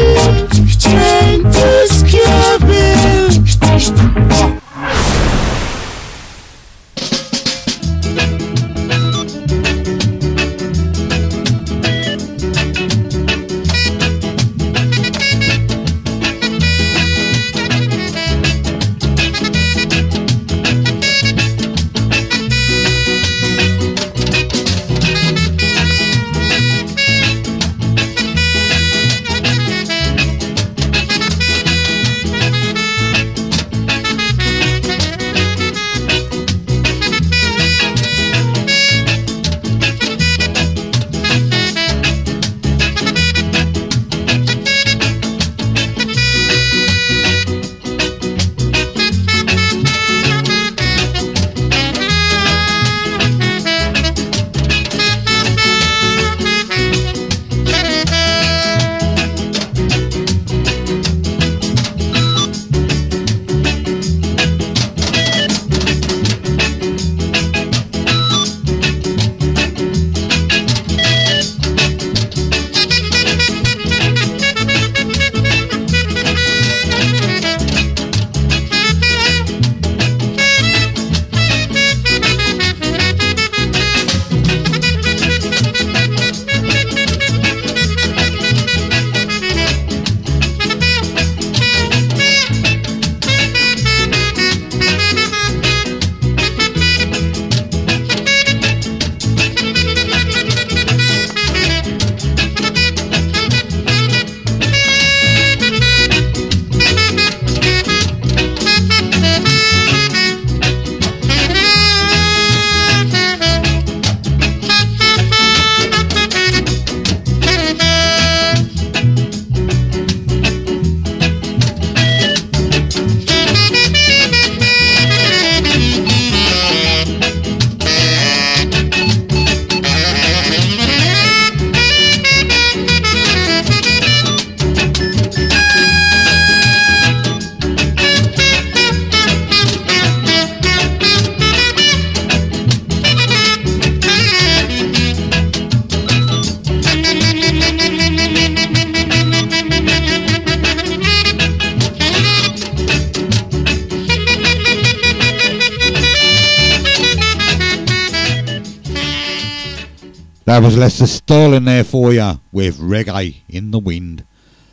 Lester Sterling there for you with Reggae in the Wind.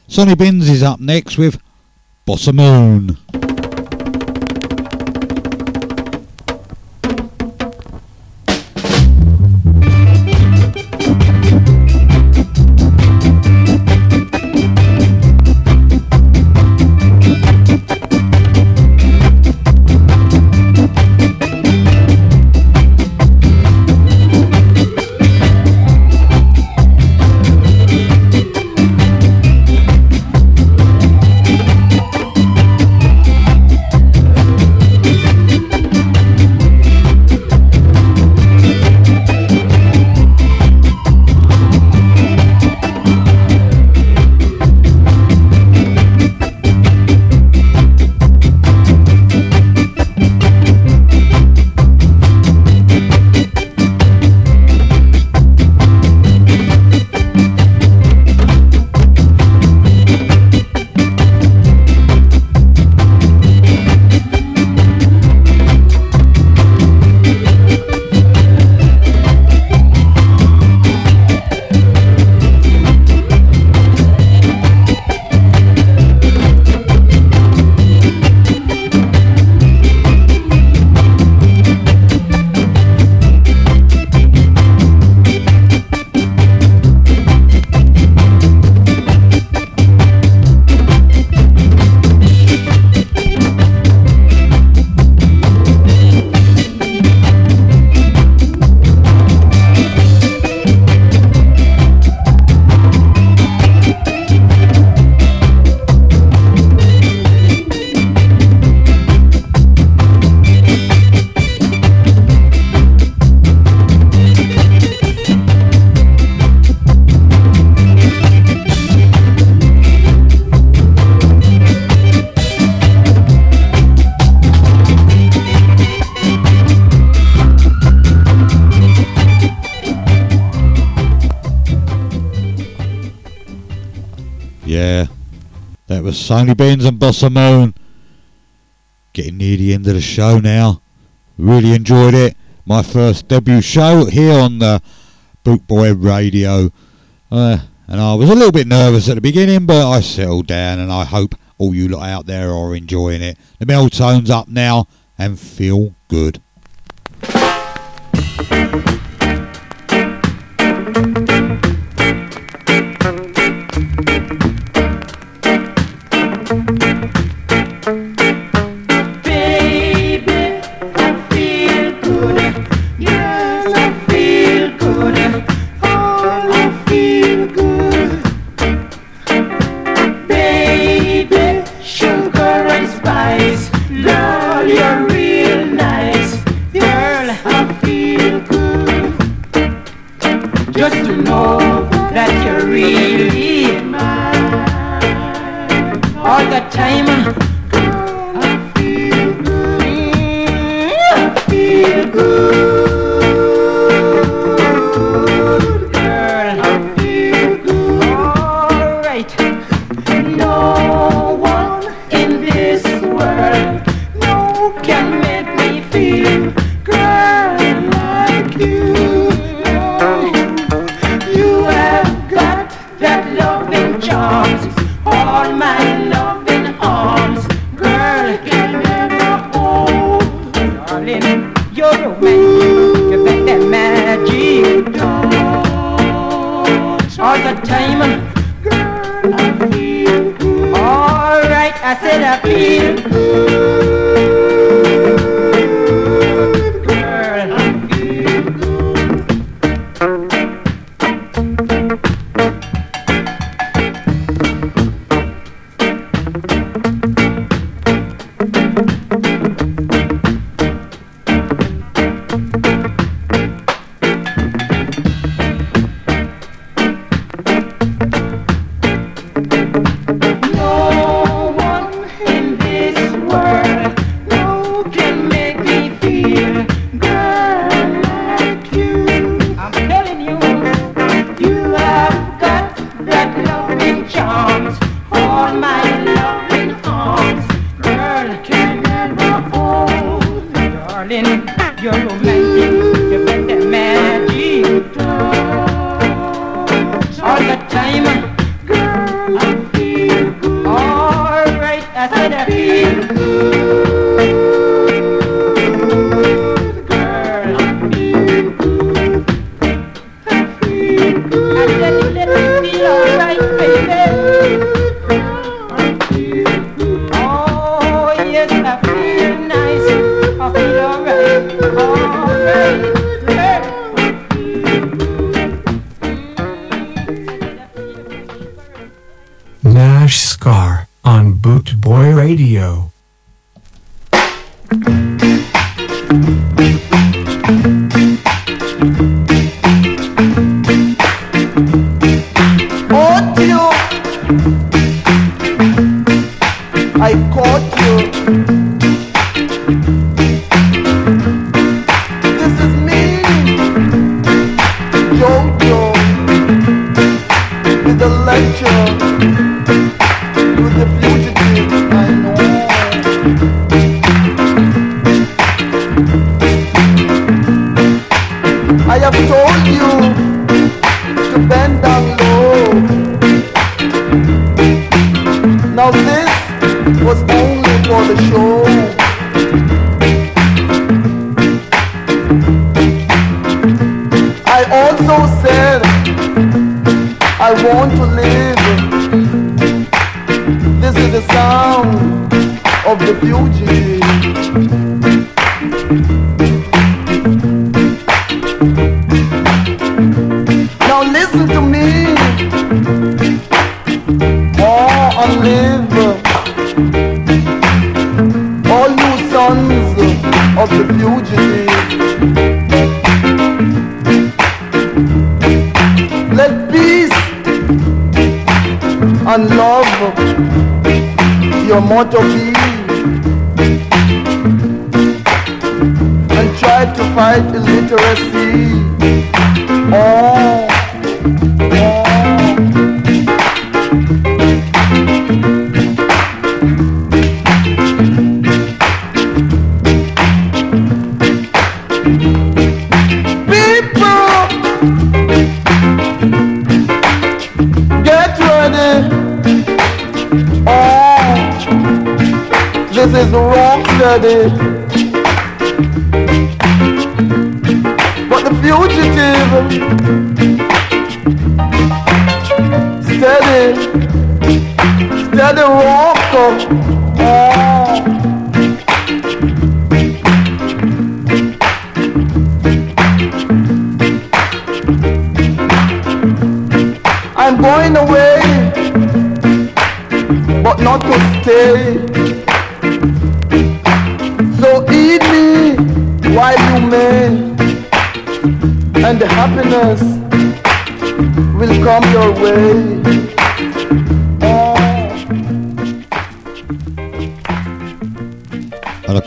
Sonny Binns is up next with Bossa Moon. Sonny Binns and Bossa Moon. Getting near the end of the show now. Really enjoyed it. My first debut show here on the Bootboy Radio. Uh, and I was a little bit nervous at the beginning, but I settled down and I hope all you lot out there are enjoying it. The Maytones up now and feel good.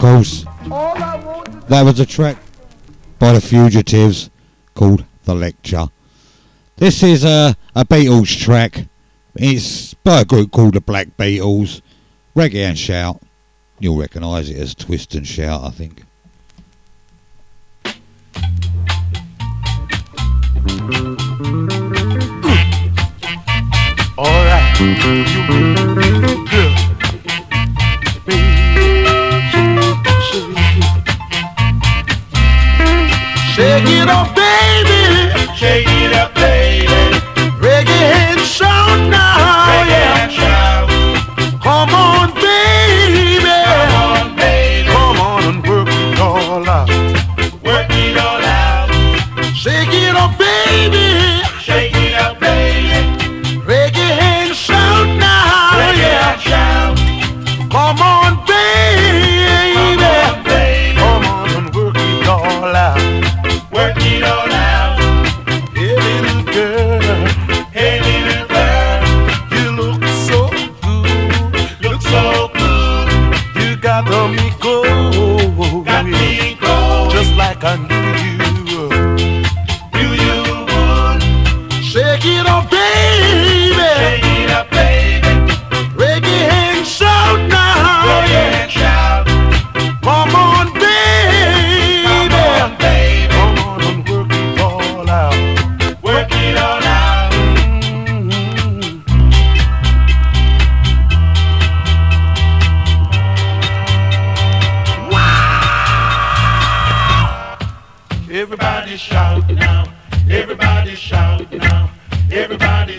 that was a track by the Fugitives called The Lecture. This is a, a Beatles track. It's by a group called the Black Beatles. Reggae and Shout. You'll recognise it as Twist and Shout, I think. Alright. Shake it up, baby. Shake it up, baby. Reggae and shout now. Reggae yeah. shout. Come on, baby. Come on, baby. Come on and work it all out. Work it all out. Shake it up, baby.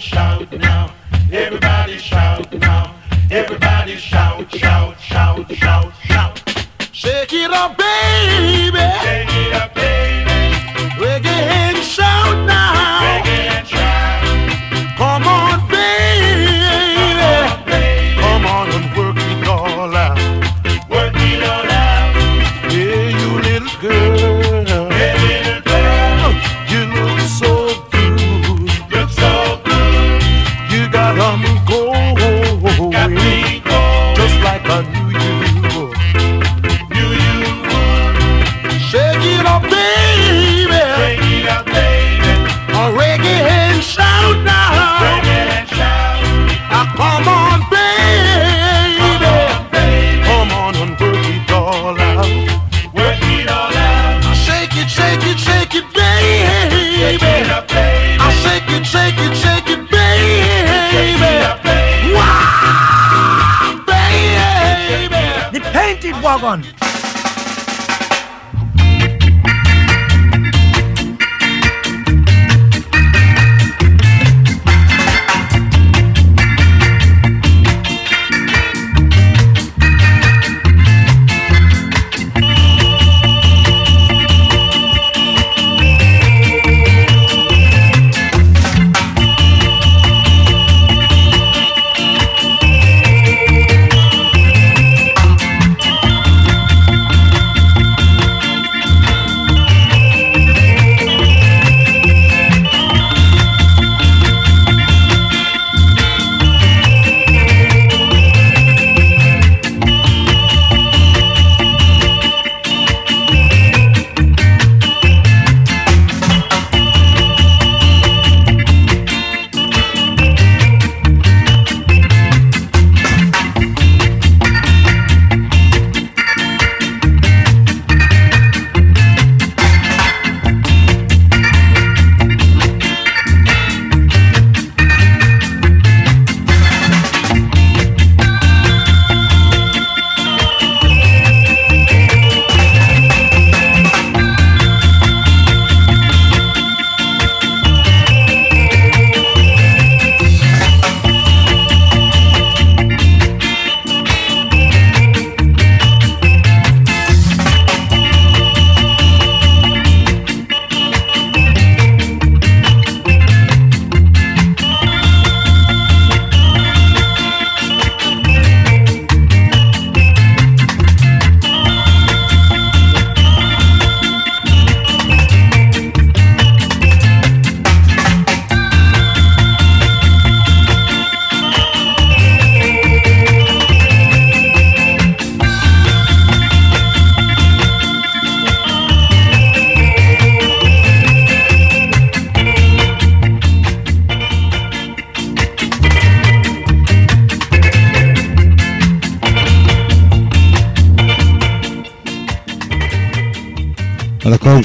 shout now. Everybody shout now. Everybody shout, shout, shout, shout, shout. Shake it up, baby. And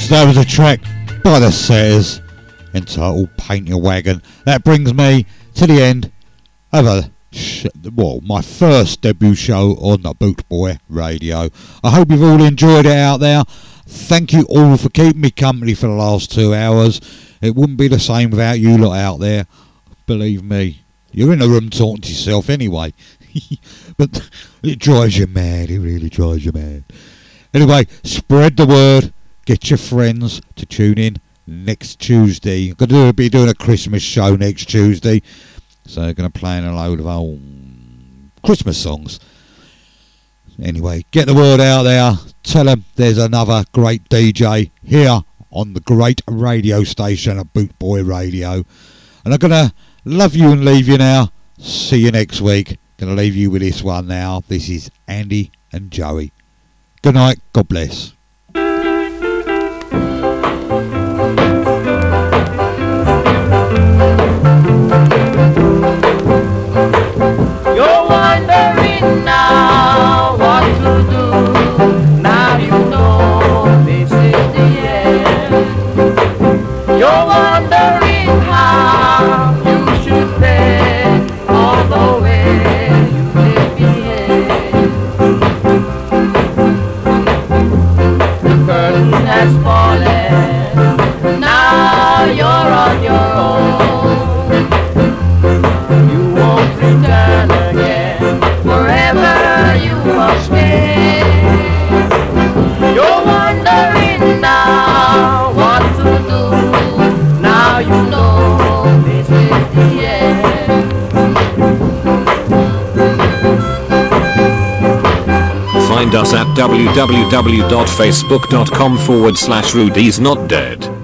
that was a track by the Setters entitled Paint Your Wagon. That brings me to the end of a sh- well, my first debut show on the Boot Boy Radio. I hope you've all enjoyed it out there. Thank you all for keeping me company for the last two hours. It wouldn't be the same without you lot out there. Believe me, you're in a room talking to yourself anyway. but it drives you mad. It really drives you mad. Anyway, spread the word. Get your friends to tune in next Tuesday. I'm going to be doing a Christmas show next Tuesday. So I'm going to play in a load of old Christmas songs. Anyway, get the word out there. Tell them there's another great DJ here on the great radio station of Boot Boy Radio. And I'm going to love you and leave you now. See you next week. Going to leave you with this one now. This is Andy and Joey. Good night. God bless. Find us at www.facebook.com forward slash Rudy's Not Dead.